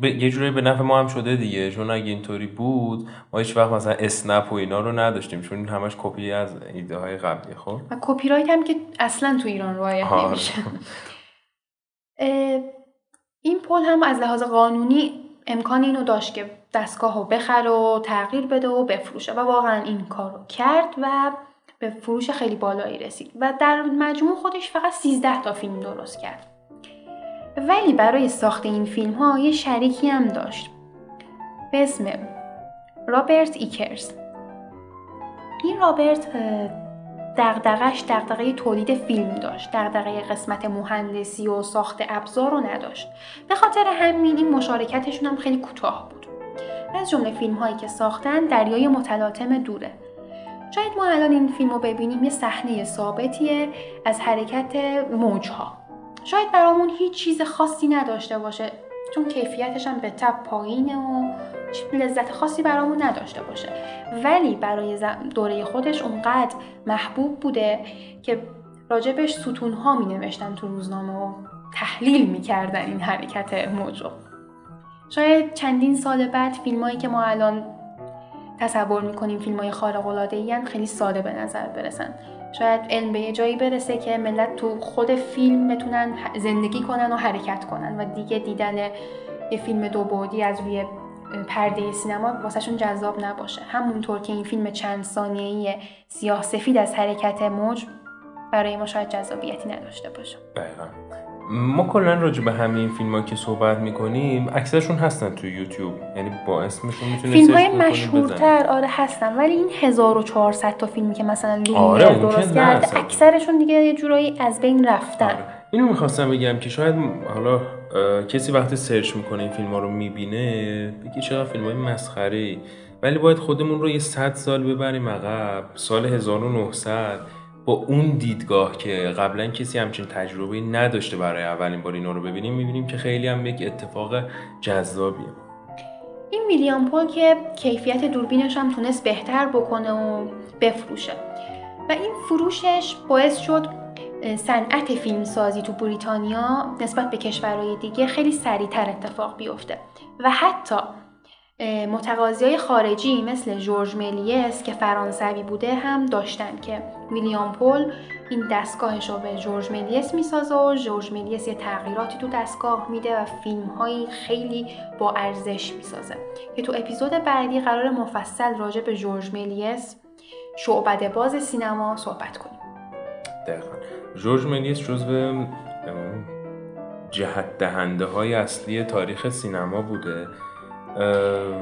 یه جوری به نفع ما هم شده دیگه. چون اگه اینطوری بود ما هیچ وقت مثلا اسنپ و اینا رو نداشتیم. چون همش کپی از ایده های قبلی خب؟ و کپی رایت هم که اصلا تو ایران رعایت آره. نمیشه. این پل هم از لحاظ قانونی امکان اینو داشت که دستگاه رو بخره و تغییر بده و بفروشه و واقعا این کار رو کرد و به فروش خیلی بالایی رسید. و در مجموع خودش فقط 13 تا فیلم درست کرد. ولی برای ساخت این فیلم ها یه شریکی هم داشت. به اسم رابرت ایکرز. این رابرت دغدغش دغدغه تولید فیلم داشت. دغدغه قسمت مهندسی و ساخت ابزار رو نداشت. به خاطر همین این مشارکتشون هم خیلی کوتاه بود. از جمله فیلم هایی که ساختن دریای متلاطم دوره. شاید ما الان این فیلم رو ببینیم یه صحنه ثابتیه از حرکت موجها. شاید برامون هیچ چیز خاصی نداشته باشه چون کیفیتش هم به تب پایینه و لذت خاصی برامون نداشته باشه ولی برای دوره خودش اونقدر محبوب بوده که راجبش ستون ها می نوشتن تو روزنامه و تحلیل می کردن این حرکت موج. شاید چندین سال بعد فیلم هایی که ما الان تصور می‌کنیم فیلم های خارق العاده خیلی ساده به نظر برسن شاید علم به یه جایی برسه که ملت تو خود فیلم بتونن زندگی کنن و حرکت کنن و دیگه دیدن یه فیلم دو بعدی از روی پرده سینما واسهشون جذاب نباشه. همونطور که این فیلم چند ثانیه‌ای سیاه سفید از حرکت موج برای ما شاید جذابیتی نداشته باشه. ما کلا راجع به همه این فیلم ها که صحبت می‌کنیم اکثرشون هستن تو یوتیوب. یعنی با اسمشون می‌تونید فیلم های مشهورتر آره هستن. ولی این 1400 تا فیلمی که مثلا لومیر آره، درست کرده. اکثرشون دیگه یه جورایی از بین رفتن. آره. اینو می‌خواستم بگم که شاید حالا کسی وقتی سرچ می‌کنه این فیلم ها رو می‌بینه بگی چقدر فیلم های مسخره؟ ولی باید خودمون رو یه صد سال ببریم عقب. سال 1900 با اون دیدگاه که قبلا کسی همچین تجربه نداشته برای اولین بار اینا رو ببینیم می‌بینیم که خیلی هم یک اتفاق جذابیه. این ویلیام پول که کیفیت دوربینش هم تونست بهتر بکنه و بفروشه. و این فروشش باعث شد صنعت فیلمسازی تو بریتانیا نسبت به کشورهای دیگه خیلی سریعتر اتفاق بیفته. و حتی متقاضی های خارجی مثل جورج ملیس که فرانسوی بوده هم داشتن که ویلیام پول این دستگاهش رو به جورج ملیس می‌سازه و جورج ملیس یه تغییراتی تو دستگاه میده و فیلم هایی خیلی با ارزش می‌سازه. که تو اپیزود بعدی قرار مفصل راجع به جورج ملیس شعبده باز سینما صحبت کنیم. دقیقا. جورج ملیس جزو جهت دهنده های اصلی تاریخ سینما بوده.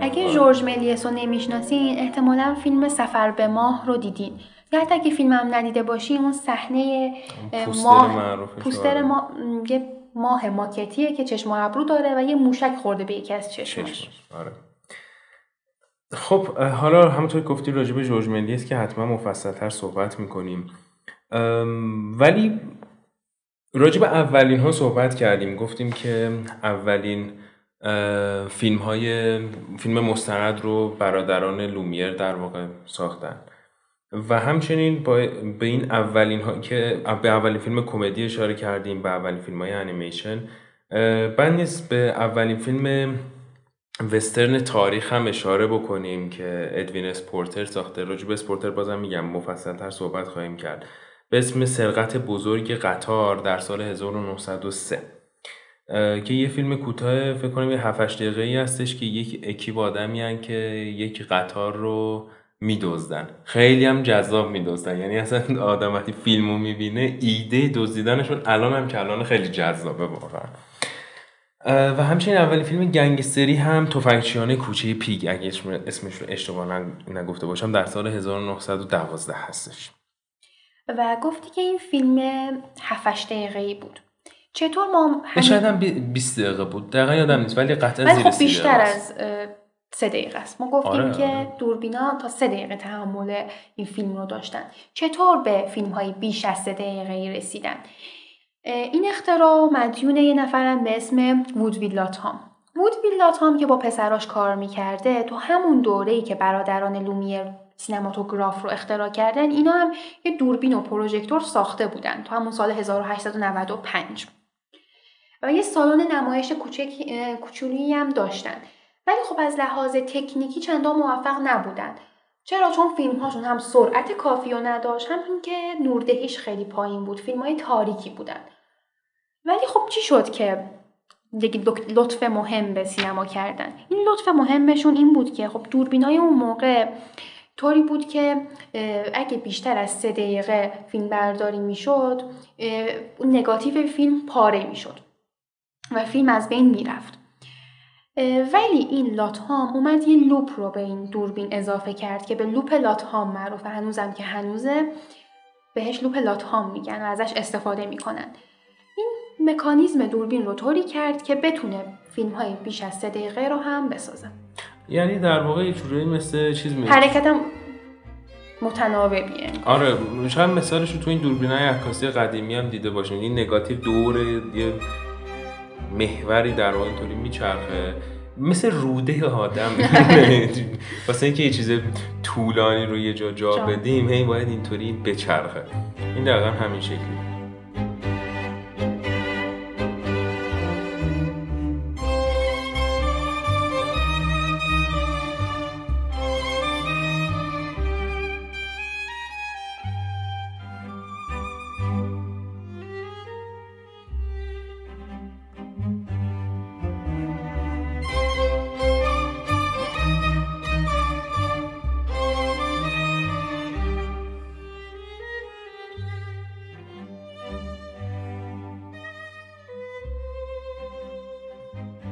اگه جورج ملیس رو نمی‌شناسین احتمالا فیلم سفر به ماه رو دیدین. یا حتی اگه فیلم هم ندیده باشین اون صحنه ماه پوستر. ما یه ماه ماکتیه که چشم ابرو داره و یه موشک خورده به یکی از چشمش آره. خب حالا همونطور که گفتی راجع به جورج ملیس که حتما مفصلتر صحبت می‌کنیم. ولی راجع به اولین ها صحبت کردیم. گفتیم که اولین فیلم های فیلم مستند رو برادران لومیر در واقع ساختن. و همچنین با به این اولین ها که به اولین فیلم کمدی اشاره کردیم به اولین فیلم های انیمیشن بد نیست به اولین فیلم وسترن تاریخ هم اشاره بکنیم که ادوین اس پورتر ساخته. راجع به اس پورتر بازم میگم مفصلتر صحبت خواهیم کرد. به اسم سرقت بزرگ قطار در سال 1903 اه، که یه فیلم کوتاه فکر کنم یه 7 دقیقه ای هستش که یک اکیپ آدمی هن که یک قطار رو میدزدن. خیلی هم جذاب میدزدن. یعنی اصلا آدم وقتی فیلمو می‌بینه ایده دزدیدنشون الان هم که الان خیلی جذابه واقعا. و همچنین اولین فیلم گنگستری هم تفنگچیان کوچه پیگ اگه اسم- اسمش رو اشتباه نگ- نگفته باشم در سال 1912 هستش. و گفتی که این فیلم 7 دقیقه ای بود. چطور ما یا شاید هم بی- 20 دقیقه بود. دقیقا یادم نیست ولی قطعا ولی زیر خب 30 بیشتر دقیقه. از سه دقیقه است. ما گفتیم آره، که آره. دوربینا تا سه دقیقه تحمل این فیلم رو داشتن. چطور به فیلم های بیش از سه دقیقه رسیدن؟ این اختراع مدیون یه نفرم به اسم وودویل لاتام. وودویل لاتام که با پسراش کار می‌کرده تو همون دوره‌ای که برادران لومیر سینماتوگراف رو اختراع کردن اینا هم یه دوربین و پروژکتور ساخته بودن تو همون سال 1895 و یه سالن نمایش کوچولی هم داشتن. ولی خب از لحاظ تکنیکی چندان موفق نبودن. چرا؟ چون فیلم هاشون هم سرعت کافی رو نداشت هم این که نوردهیش خیلی پایین بود فیلم های تاریکی بودن. ولی خب چی شد که لک- لطف مهم به سینما کردن؟ این لطف مهمشون این بود که خب دوربینای اون موقع طوری بود که اگه بیشتر از سه دقیقه فیلم برداری می‌شد نگاتیو فیلم پاره می‌شد و فیلم از بین می‌رفت. ولی این لاتهام اومد یه لوپ رو به این دوربین اضافه کرد که به لوپ لاتهام معروفه هنوزم که هنوزه بهش لوپ لاتهام میگن و ازش استفاده می‌کنن. این مکانیزم دوربین رو طوری کرد که بتونه فیلم های بیش از سه دقیقه رو هم بسازه. یعنی در واقع یه جورایی مثل چیز می حرکتم متناوبیه. آره شاید مثالش رو تو این دوربینای عکاسی قدیمی هم دیده باشین این نگاتیو دور یه محوری در واقع اینطوری میچرخه. مثل روده آدم. واسه اینکه یه چیز طولانی رو یه جا جا جا. بدیم هی باید اینطوری بچرخه. این دقیقا همین شکلی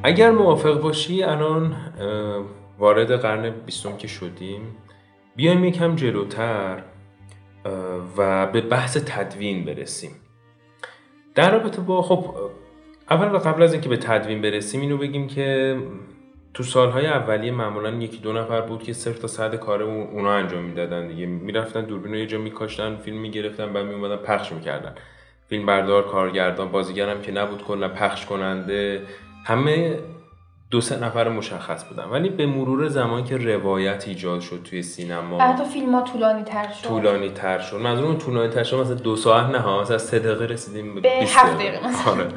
اگر موافق باشی الان وارد قرن بیستم که شدیم بیایم یکم جلوتر و به بحث تدوین برسیم. در رابطه با خب اول و قبل از اینکه به تدوین برسیم اینو بگیم که تو سالهای اولیه معمولا یکی دو نفر بود که صرف تا صد کار اون- اونا انجام می‌دادن دیگه. می‌رفتن دوربین رو یه جا میکاشتن فیلم می‌گرفتن بعد میومدن پخش می‌کردن. فیلم بردار کارگردان بازیگر هم که نبود کلا پخش کننده. همه دو سه نفر مشخص بودن. ولی به مرور زمان که روایت ایجاد شد توی سینما حتی فیلم ها طولانی تر شد. طولانی تر شد. منظورم طولانی تر شد مثلا دو ساعت نه ها مثلا سه دقیقه رسیدیم به 20 هفت دقیقه. مثلا. آره.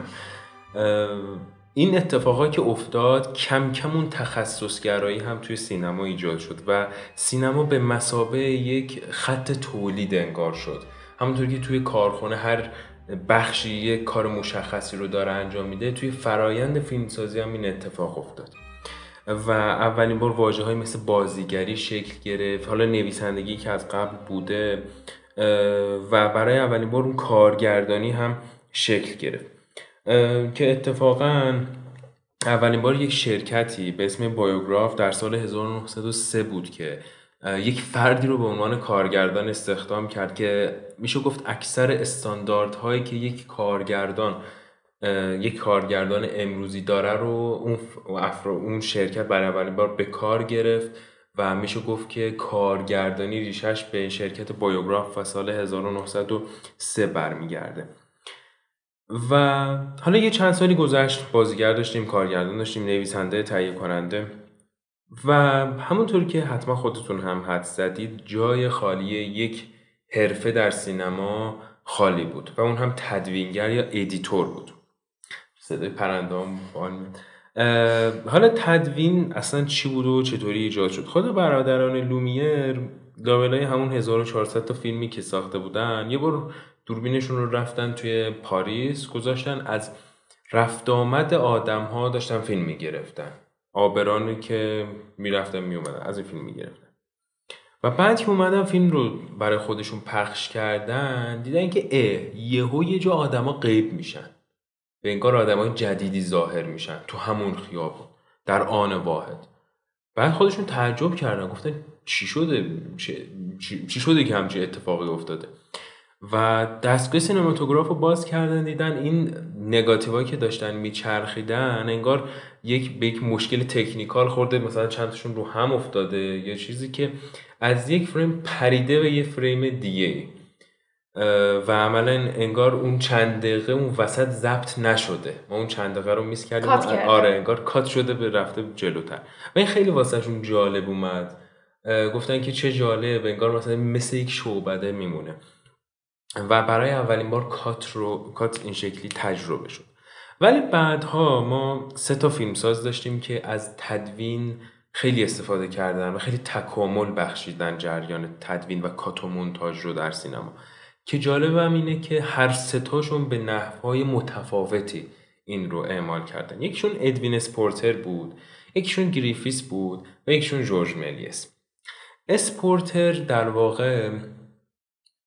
این اتفاقا که افتاد کم کم اون تخصصگرایی هم توی سینما ایجاد شد و سینما به مسابه یک خط تولید انگار شد. همونطور که توی کارخونه هر بخشی یک کار مشخصی رو داره انجام میده توی فرایند فیلمسازی هم این اتفاق افتاد. و اولین بار واجه های مثل بازیگری شکل گرفت حالا نویسندگی که از قبل بوده و برای اولین بار اون کارگردانی هم شکل گرفت. که اتفاقا اولین بار یک شرکتی به اسم بایوگراف در سال 1903 بود که یک فردی رو به عنوان کارگردان استخدام کرد که میشه گفت اکثر استانداردهایی که یک کارگردان یک کارگردان امروزی داره رو اون, افرا- اون شرکت برای اولین بار به کار گرفت و میشه گفت که کارگردانی ریشش به شرکت بایوگراف و سال 1903 برمیگرده. و حالا یه چند سالی گذشت بازیگر داشتیم کارگردان داشتیم نویسنده تهیه کننده و همونطور که حتما خودتون هم حدس زدید جای خالی یک حرفه در سینما خالی بود و اون هم تدوینگر یا editor بود. صدای. اه، حالا تدوین اصلا چی بود و چطوری ایجاد شد؟ خود برادران لومیر لابلای همون 1400 تا فیلمی که ساخته بودن یه بار دوربینشون رو رفتن توی پاریس گذاشتن از رفت آمد آدم ها داشتن فیلم می‌گرفتن. آبرانی که می‌رفتن میومدن از این فیلم می‌گرفتن. و بعد که اومدن فیلم رو برای خودشون پخش کردن دیدن که اه یهو یه جا آدما غیب میشن. به انگار آدمای جدیدی ظاهر میشن تو همون خیابون در آن واحد. بعد خودشون تعجب کردن گفتن چی شده؟ چی, چی- چی شده که همچین اتفاقی افتاده؟ و دستگاه سینماتوگراف رو باز کردن دیدن این نگاتیوهایی که داشتن میچرخیدن انگار یک به یک مشکل تکنیکال خورده مثلا چندشون رو هم افتاده یا چیزی که از یک فریم پریده به یه فریم دیگه. و عملا انگار اون چند دقیقه اون وسط ضبط نشده. ما اون چند دقیقه رو میس کردیم کات کردن. آره انگار کات شده به رفته جلوتر. و این خیلی واسهشون جالب اومد. گفتن که چه جالب انگار مثلا مثل یک شعبده میمونه. و برای اولین بار کات رو کات این شکلی تجربه شد. ولی بعدها ما سه تا فیلمساز داشتیم که از تدوین خیلی استفاده کردن و خیلی تکامل بخشیدن جریان تدوین و کات و مونتاژ رو در سینما. که جالب هم اینه که هر سه تاشون به نحوهای متفاوتی این رو اعمال کردن. یکیشون ادوین اسپورتر بود یکیشون گریفیس بود و یکیشون جورج ملیس. اس پورتر در واقع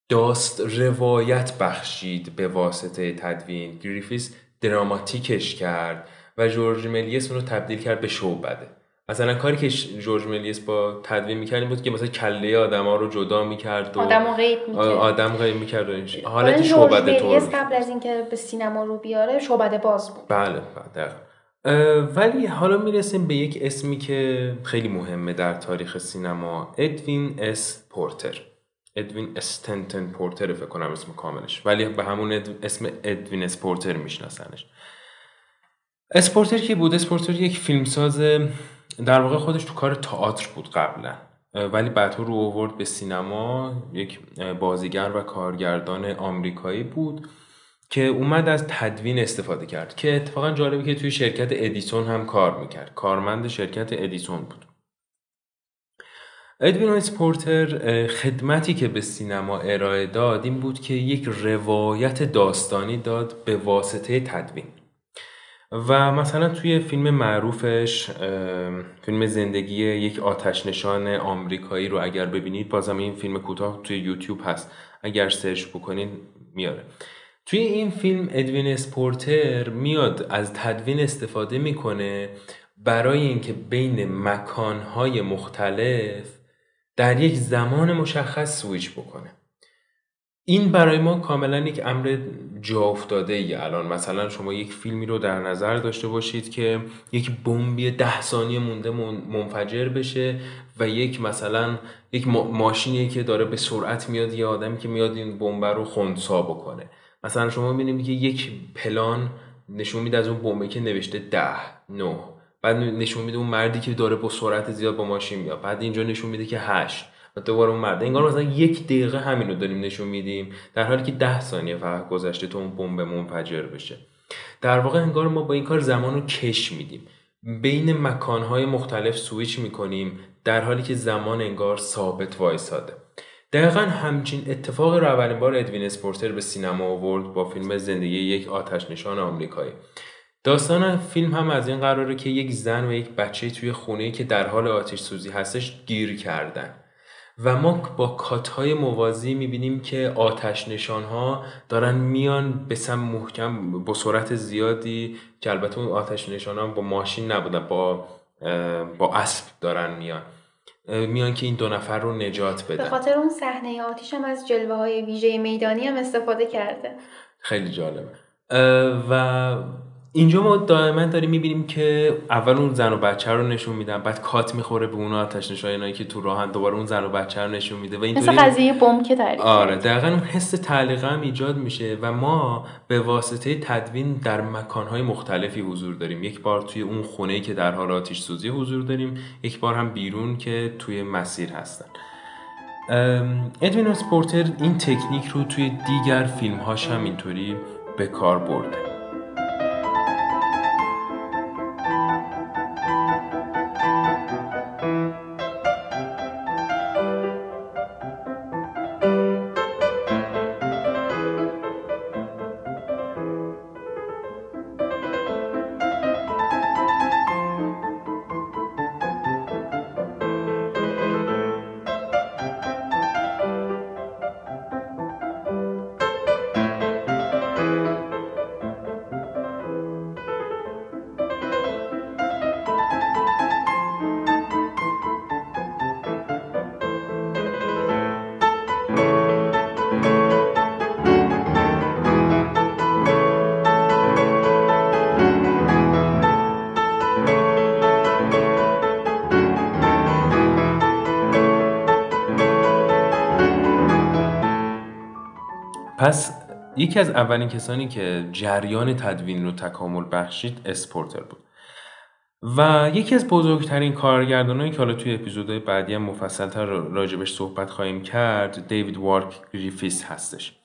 داستان روایت بخشید به واسطه تدوین. گریفیس دراماتیکش کرد و جورج ملیس اون رو تبدیل کرد به شعبده مثلا کاری که جورج ملیس با تدوین می‌کرد بود که مثلا کله آدما رو جدا می‌کرد و آدم غیب می‌کرد. آدم غیب می‌کرد و این حالت شعبده طور. قبل از اینکه به سینما رو بیاره شعبده باز بود. بله بله ولی حالا می‌رسیم به یک اسمی که خیلی مهمه در تاریخ سینما. ادوین اس پورتر. ادوین استنتن پورتر فکر کنم اسم کاملش. ولی به همون اد- اسم ادوین اس پورتر میشناسنش. اس پورتر کی بود؟ اس پورتر یک فیلمساز در واقع خودش تو کار تئاتر بود قبلا. ولی بعدها رو آورد به سینما. یک بازیگر و کارگردان آمریکایی بود که اومد از تدوین استفاده کرد که اتفاقا جالبه که توی شرکت ادیسون هم کار می‌کرد. کارمند شرکت ادیسون بود. ادوین اسپورتر اه، خدمتی که به سینما ارائه داد این بود که یک روایت داستانی داد به واسطه تدوین. و مثلا توی فیلم معروفش فیلم زندگی یک آتش نشان آمریکایی رو اگر ببینید بازم این فیلم کوتاه توی یوتیوب هست. اگر search بکنید میاره. توی این فیلم ادوین اس پورتر میاد از تدوین استفاده می‌کنه برای اینکه بین مکانهای مختلف در یک زمان مشخص سویچ بکنه. این برای ما کاملا یک امر جا افتاده ایه الان مثلا شما یک فیلمی رو در نظر داشته باشید که یک بمبی ده ثانیه مونده من- منفجر بشه و یک مثلا یک ما- ماشینی که داره به سرعت میاد یه آدمی که میاد این بمب رو خونسا بکنه. مثلا شما می‌بینید که یک پلان نشون میده از اون بمبه که نوشته ده نه. بعد نشون میده اون مردی که داره با سرعت زیاد با ماشین میاد. بعد اینجا نشون میده که هشت. و دوباره اون مرد. انگار مثلا یک دقیقه همین رو داریم نشون میدیم در حالی که ده ثانیه فقط گذشته تا اون بمب منفجر بشه. در واقع انگار ما با این کار زمان رو کش میدیم. بین مکانهای مختلف سویچ می‌کنیم در حالی که زمان انگار ثابت وایساده. دقیقا همچین اتفاق رو اولین بار ادوین اسپورتر به سینما آورد با فیلم زندگی یک آتش نشان آمریکایی. داستان فیلم هم از این قراره که یک زن و یک بچه توی خونه که در حال آتش سوزی هستش گیر کردن. و ما با کاتهای موازی می‌بینیم که آتش نشان ها دارن میان به سم محکم با سرعت زیادی که البته اون آتش نشان ها با ماشین نبودن با با اسب دارن میان. میان که این دو نفر رو نجات به بدن خاطر اون صحنه آتیش هم از جلوه های ویژه میدانی هم استفاده کرده. خیلی جالبه. و اینجا ما دائما داریم می‌بینیم که اول اون زن و بچه رو نشون میدن بعد کات می‌خوره به اون آتش نشانایی که تو راهن دوباره اون زن و بچه رو نشون میده و اینطوری مثل قضیه بمب که تعریف آره. دقیقا اون حس تعلیقه هم ایجاد میشه و ما به واسطه تدوین در مکانهای مختلفی حضور داریم. یک بار توی اون خونه که در حال آتیش سوزی حضور داریم یک بار هم بیرون که توی مسیر هستن. ادوین اسپورتر این تکنیک رو توی دیگر فیلم هاش هم اینطوری به کار برده. یکی از اولین کسانی که جریان تدوین رو تکامل بخشید اس پورتر بود. و یکی از بزرگترین کارگردانایی که حالا توی اپیزودهای بعدی هم مفصلتر راجبش صحبت خواهیم کرد دیوید وارک گریفیس هستش.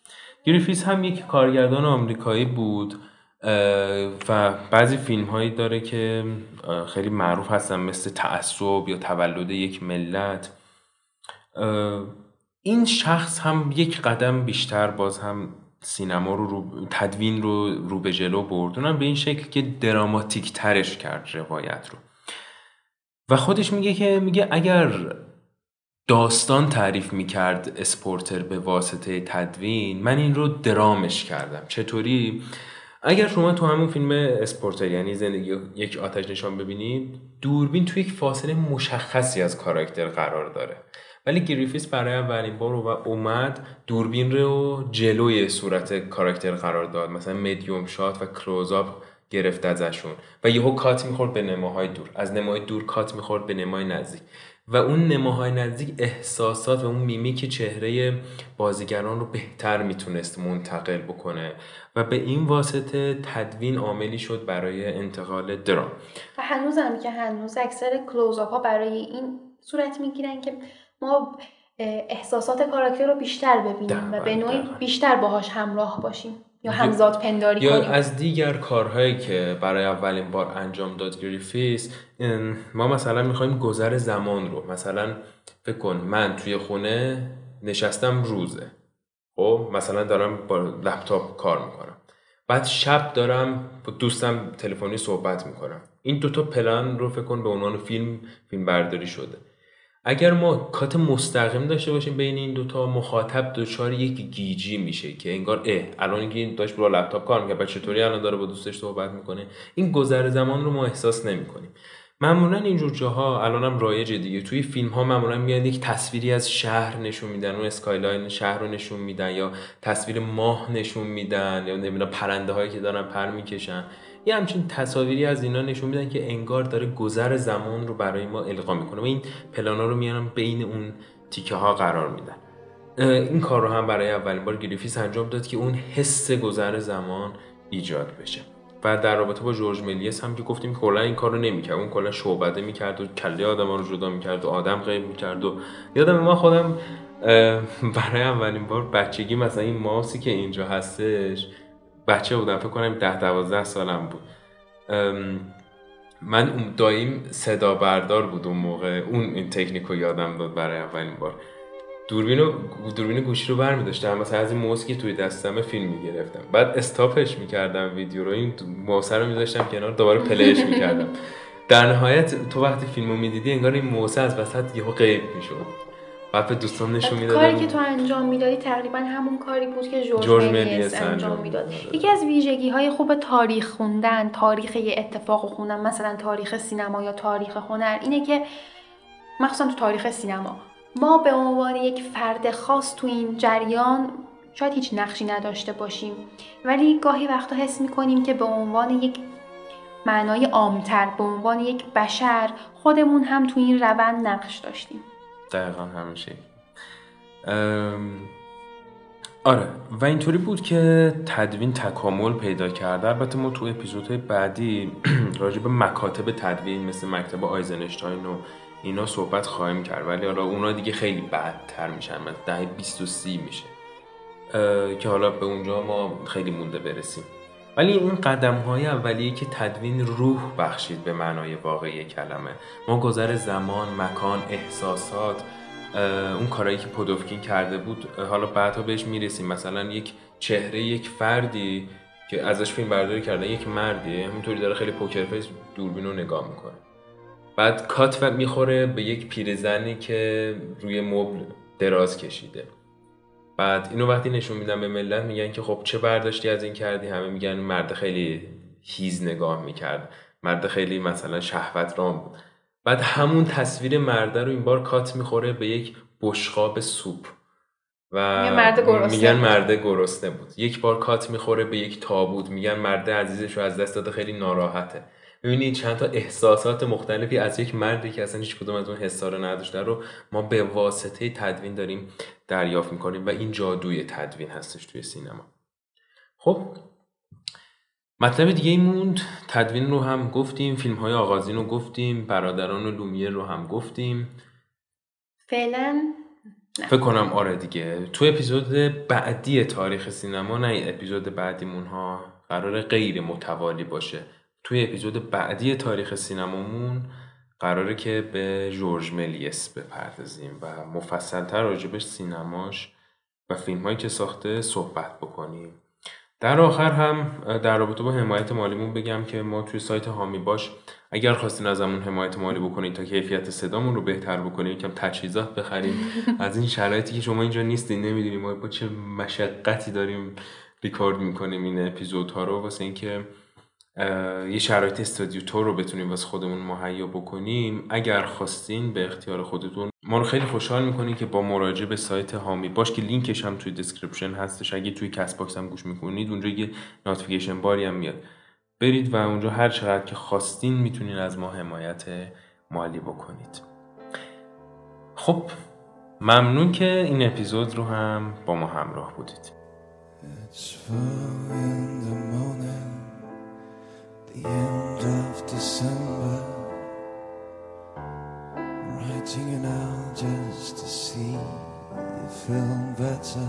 گریفیس هم یک کارگردان آمریکایی بود و بعضی فیلم هایی داره که خیلی معروف هستن مثل تعصب یا تولد یک ملت. این شخص هم یک قدم بیشتر باز هم سینما رو, رو تدوین رو رو به جلو برد. اونم به این شکل که دراماتیک ترش کرد روایت رو. و خودش میگه که میگه اگر داستان تعریف می‌کرد اسپورتر به واسطه تدوین من این رو درامش کردم. چطوری؟ اگر شما تو همون فیلم اسپورتر یعنی زندگی یک آتش نشان ببینید دوربین تو یک فاصله مشخصی از کاراکتر قرار داره. ولی گریفیس برای اولین بار و اومد دوربین رو جلوی صورت کاراکتر قرار داد. مثلا medium shot و close-up گرفت ازشون. و یهو cut می‌خورد به نماهای دور. از نماهای دور cut می‌خورد به نمای نزدیک. و اون نماهای نزدیک احساسات و اون میمیک چهره بازیگران رو بهتر می‌تونست منتقل بکنه. و به این واسطه تدوین عاملی شد برای انتقال درام. و هنوز هم که هنوز اکثر close-up ها برای این صورت می‌گیرن که ما احساسات کاراکتر رو بیشتر ببینیم و به نوعی. بیشتر باهاش همراه باشیم یا همذات پنداری یا کنیم. از دیگر کارهایی که برای اولین بار انجام داد گریفیس ما مثلا می‌خوایم گذر زمان رو مثلا فکر کن من توی خونه نشستم روزه خب؟ مثلا دارم با لپتاپ کار می‌کنم. بعد شب دارم با دوستم تلفنی صحبت می‌کنم. این دوتا پلان رو فکر کن به عنوان فیلم فیلم برداری شده. اگر ما cut مستقیم داشته باشیم بین این دوتا مخاطب دچار یک گیجی میشه که انگار اه الان اینکه داشت با لپتاپ کار می‌کنه بعد چطوری الان داره با دوستش صحبت می‌کنه؟ این گذر زمان رو ما احساس نمی‌کنیم. معمولا اینجور جاها الانم رایجه دیگه. توی فیلم ها معمولا میاد یک تصویری از شهر نشون میدن اون skyline شهر رو نشون میدن یا تصویر ماه نشون میدن یا نمی‌دونم پرنده هایی که دارن پر می‌کشن. یه همچین تصاویری از اینا نشون میدن که انگار داره گذر زمان رو برای ما القا می‌کنه. و این پلانا رو میارن بین اون تیکه ها قرار میدن. این کار رو هم برای اولین بار گریفیس انجام داد که اون حس گذر زمان ایجاد بشه. و در رابطه با جورج ملیس هم که گفتیم کلا این کار رو نمی‌کرد. اون کلا شعبده می‌کرد و کله آدم رو جدا می‌کرد و آدم غیب می‌کرد و یادم ما خودم برای اولین بار بچگی مثلا این ماوسی که اینجا هستش بچه بودم فکر کنم ده دوازده سالم بود. من اون داییم صدا بردار بود اون موقع. اون این تکنیک رو یادم داد برای اولین بار. دوربین رو دوربین گوشی رو برمی داشتم مثلا از این موس که توی دستم فیلم می‌گرفتم. بعد استاپش می‌کردم ویدیو رو. این موس رو میذاشتم کنار دوباره پلیش می‌کردم. در نهایت تو وقتی فیلم رو می‌دیدی انگار این موسه از وسط یهو غیب می‌شد. بعد به دوستان نشون می‌دادم کاری که تو انجام می‌دادی تقریبا همون کاری بود که جورج, جورج ملیس انجام می‌داد. یکی از ویژگی های خوب تاریخ خوندن تاریخ یه اتفاق خوندن مثلا تاریخ سینما یا تاریخ هنر اینه که مخصوصا تو تاریخ سینما. ما به عنوان یک فرد خاص تو این جریان شاید هیچ نقشی نداشته باشیم. ولی گاهی وقتا حس می‌کنیم که به عنوان یک معنای عامتر به عنوان یک بشر خودمون هم تو این روند نقش داشتیم. دقیقا همین شکل. آره و اینطوری بود که تدوین تکامل پیدا کرده البته ما تو اپیزودهای بعدی راجع به مکاتب تدوین مثل مکتب آیزنشتاین و اینا صحبت خواهیم کرد. ولی حالا اونا دیگه خیلی بعدتر میشن مثلا دهه 20 و 30 میشه. که حالا به اونجا ما خیلی مونده برسیم. ولی این قدم های اولیه که تدوین روح بخشید به معنای واقعی کلمه. ما گذر زمان مکان احساسات اون کارایی که پودوفکین کرده بود حالا بعدها بهش می‌رسیم. مثلا یک چهره یک فردی که ازش فیلم برداری کردن یک مردی همینطوری داره خیلی پوکر فیس دوربین رو نگاه می‌کنه. بعد کات و می‌خوره به یک پیرزنی که روی مبل دراز کشیده. بعد اینو وقتی نشون میدن به ملت میگن که خب چه برداشتی از این کردی؟ همه میگن مرد خیلی هیز نگاه می‌کرد. مرد خیلی مثلا شهوت رام بود. بعد همون تصویر مرده رو این بار کات می‌خوره به یک بشقاب سوپ. و میگن مرد گرسنه. میگن بود. مرده گرسنه بود. یک بار کات می‌خوره به یک تابوت. میگن مرده عزیزش رو از دست داده خیلی ناراحته. می‌بینید چند تا احساسات مختلفی از یک مردی که اصلا هیچ کدوم از اون حسا رو نداشته رو ما به واسطه تدوین داریم. دریافت می‌کنیم و این جادوی تدوین هستش توی سینما. خب مطلب دیگه ای موند. تدوین رو هم گفتیم فیلم های آغازین رو گفتیم برادران و لومیر رو هم گفتیم. فعلا فکر کنم آره دیگه. تو اپیزود بعدی تاریخ سینما نه اپیزود بعدیمون ها قرار غیر متوالی باشه. توی اپیزود بعدی تاریخ سینمامون قراره که به جورج ملیس بپردازیم و مفصلتر راجبش سینماش و فیلم هایی که ساخته صحبت بکنیم. در آخر هم در رابطه با حمایت مالیمون بگم که ما توی سایت هامی باش اگر خواستین ازمون حمایت مالی بکنید تا کیفیت صدامون رو بهتر بکنیم یکم تجهیزات بخریم از این شرایطی که شما اینجا نیستین نمی‌دونیم ما با چه مشقتی داریم ریکورد می‌کنیم این اپیزودها رو. واسه اینکه یه شرایط استودیو طور رو بتونیم واسه خودمون مهیا بکنیم. اگر خواستین به اختیار خودتون ما رو خیلی خوشحال می‌کنیم که با مراجعه به سایت حامی باش که لینکش هم توی description هستش. اگه توی کست باکس هم گوش می‌کنید اونجا یه notification bar ی هم میاد. برید و اونجا هر چقدر که خواستین می‌تونین از ما حمایت مالی بکنید. خب ممنون که این اپیزود رو هم با ما همراه بودید. End of December. Writing it out just to see you feel better.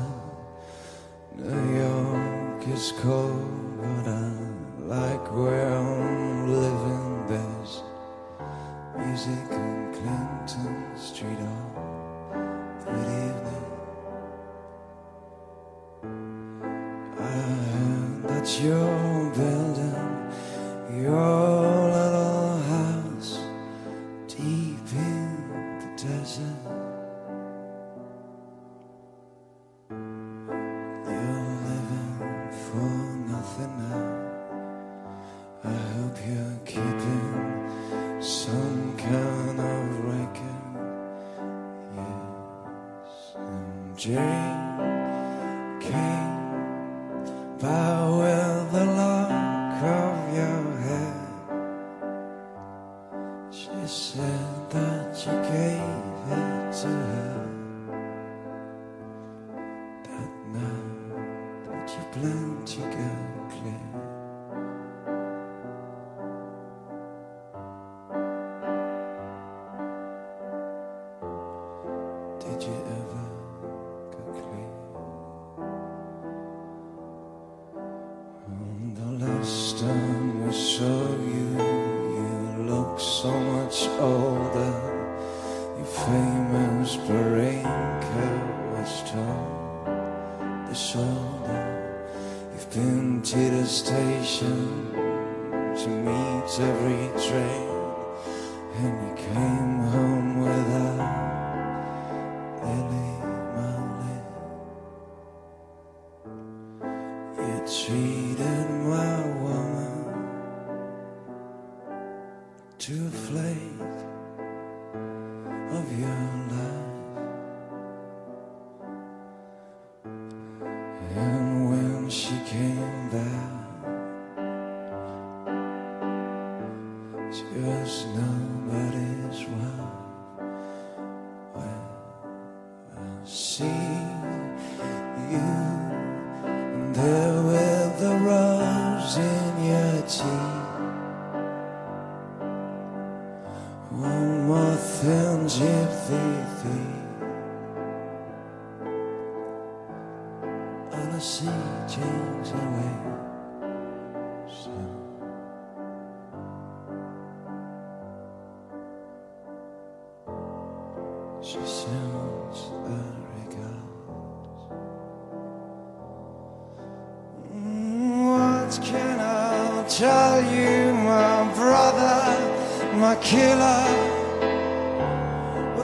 New York is cold, but I like where I'm living. There's music on Clinton Street. Oh, good evening. I heard that you're building your you.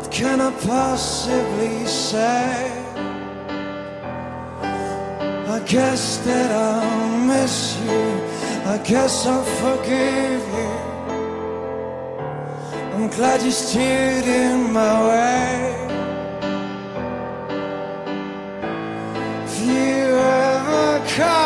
What can I possibly say? I guess that I'll miss you. I guess I'll forgive you. I'm glad you steered in my way. If you ever come.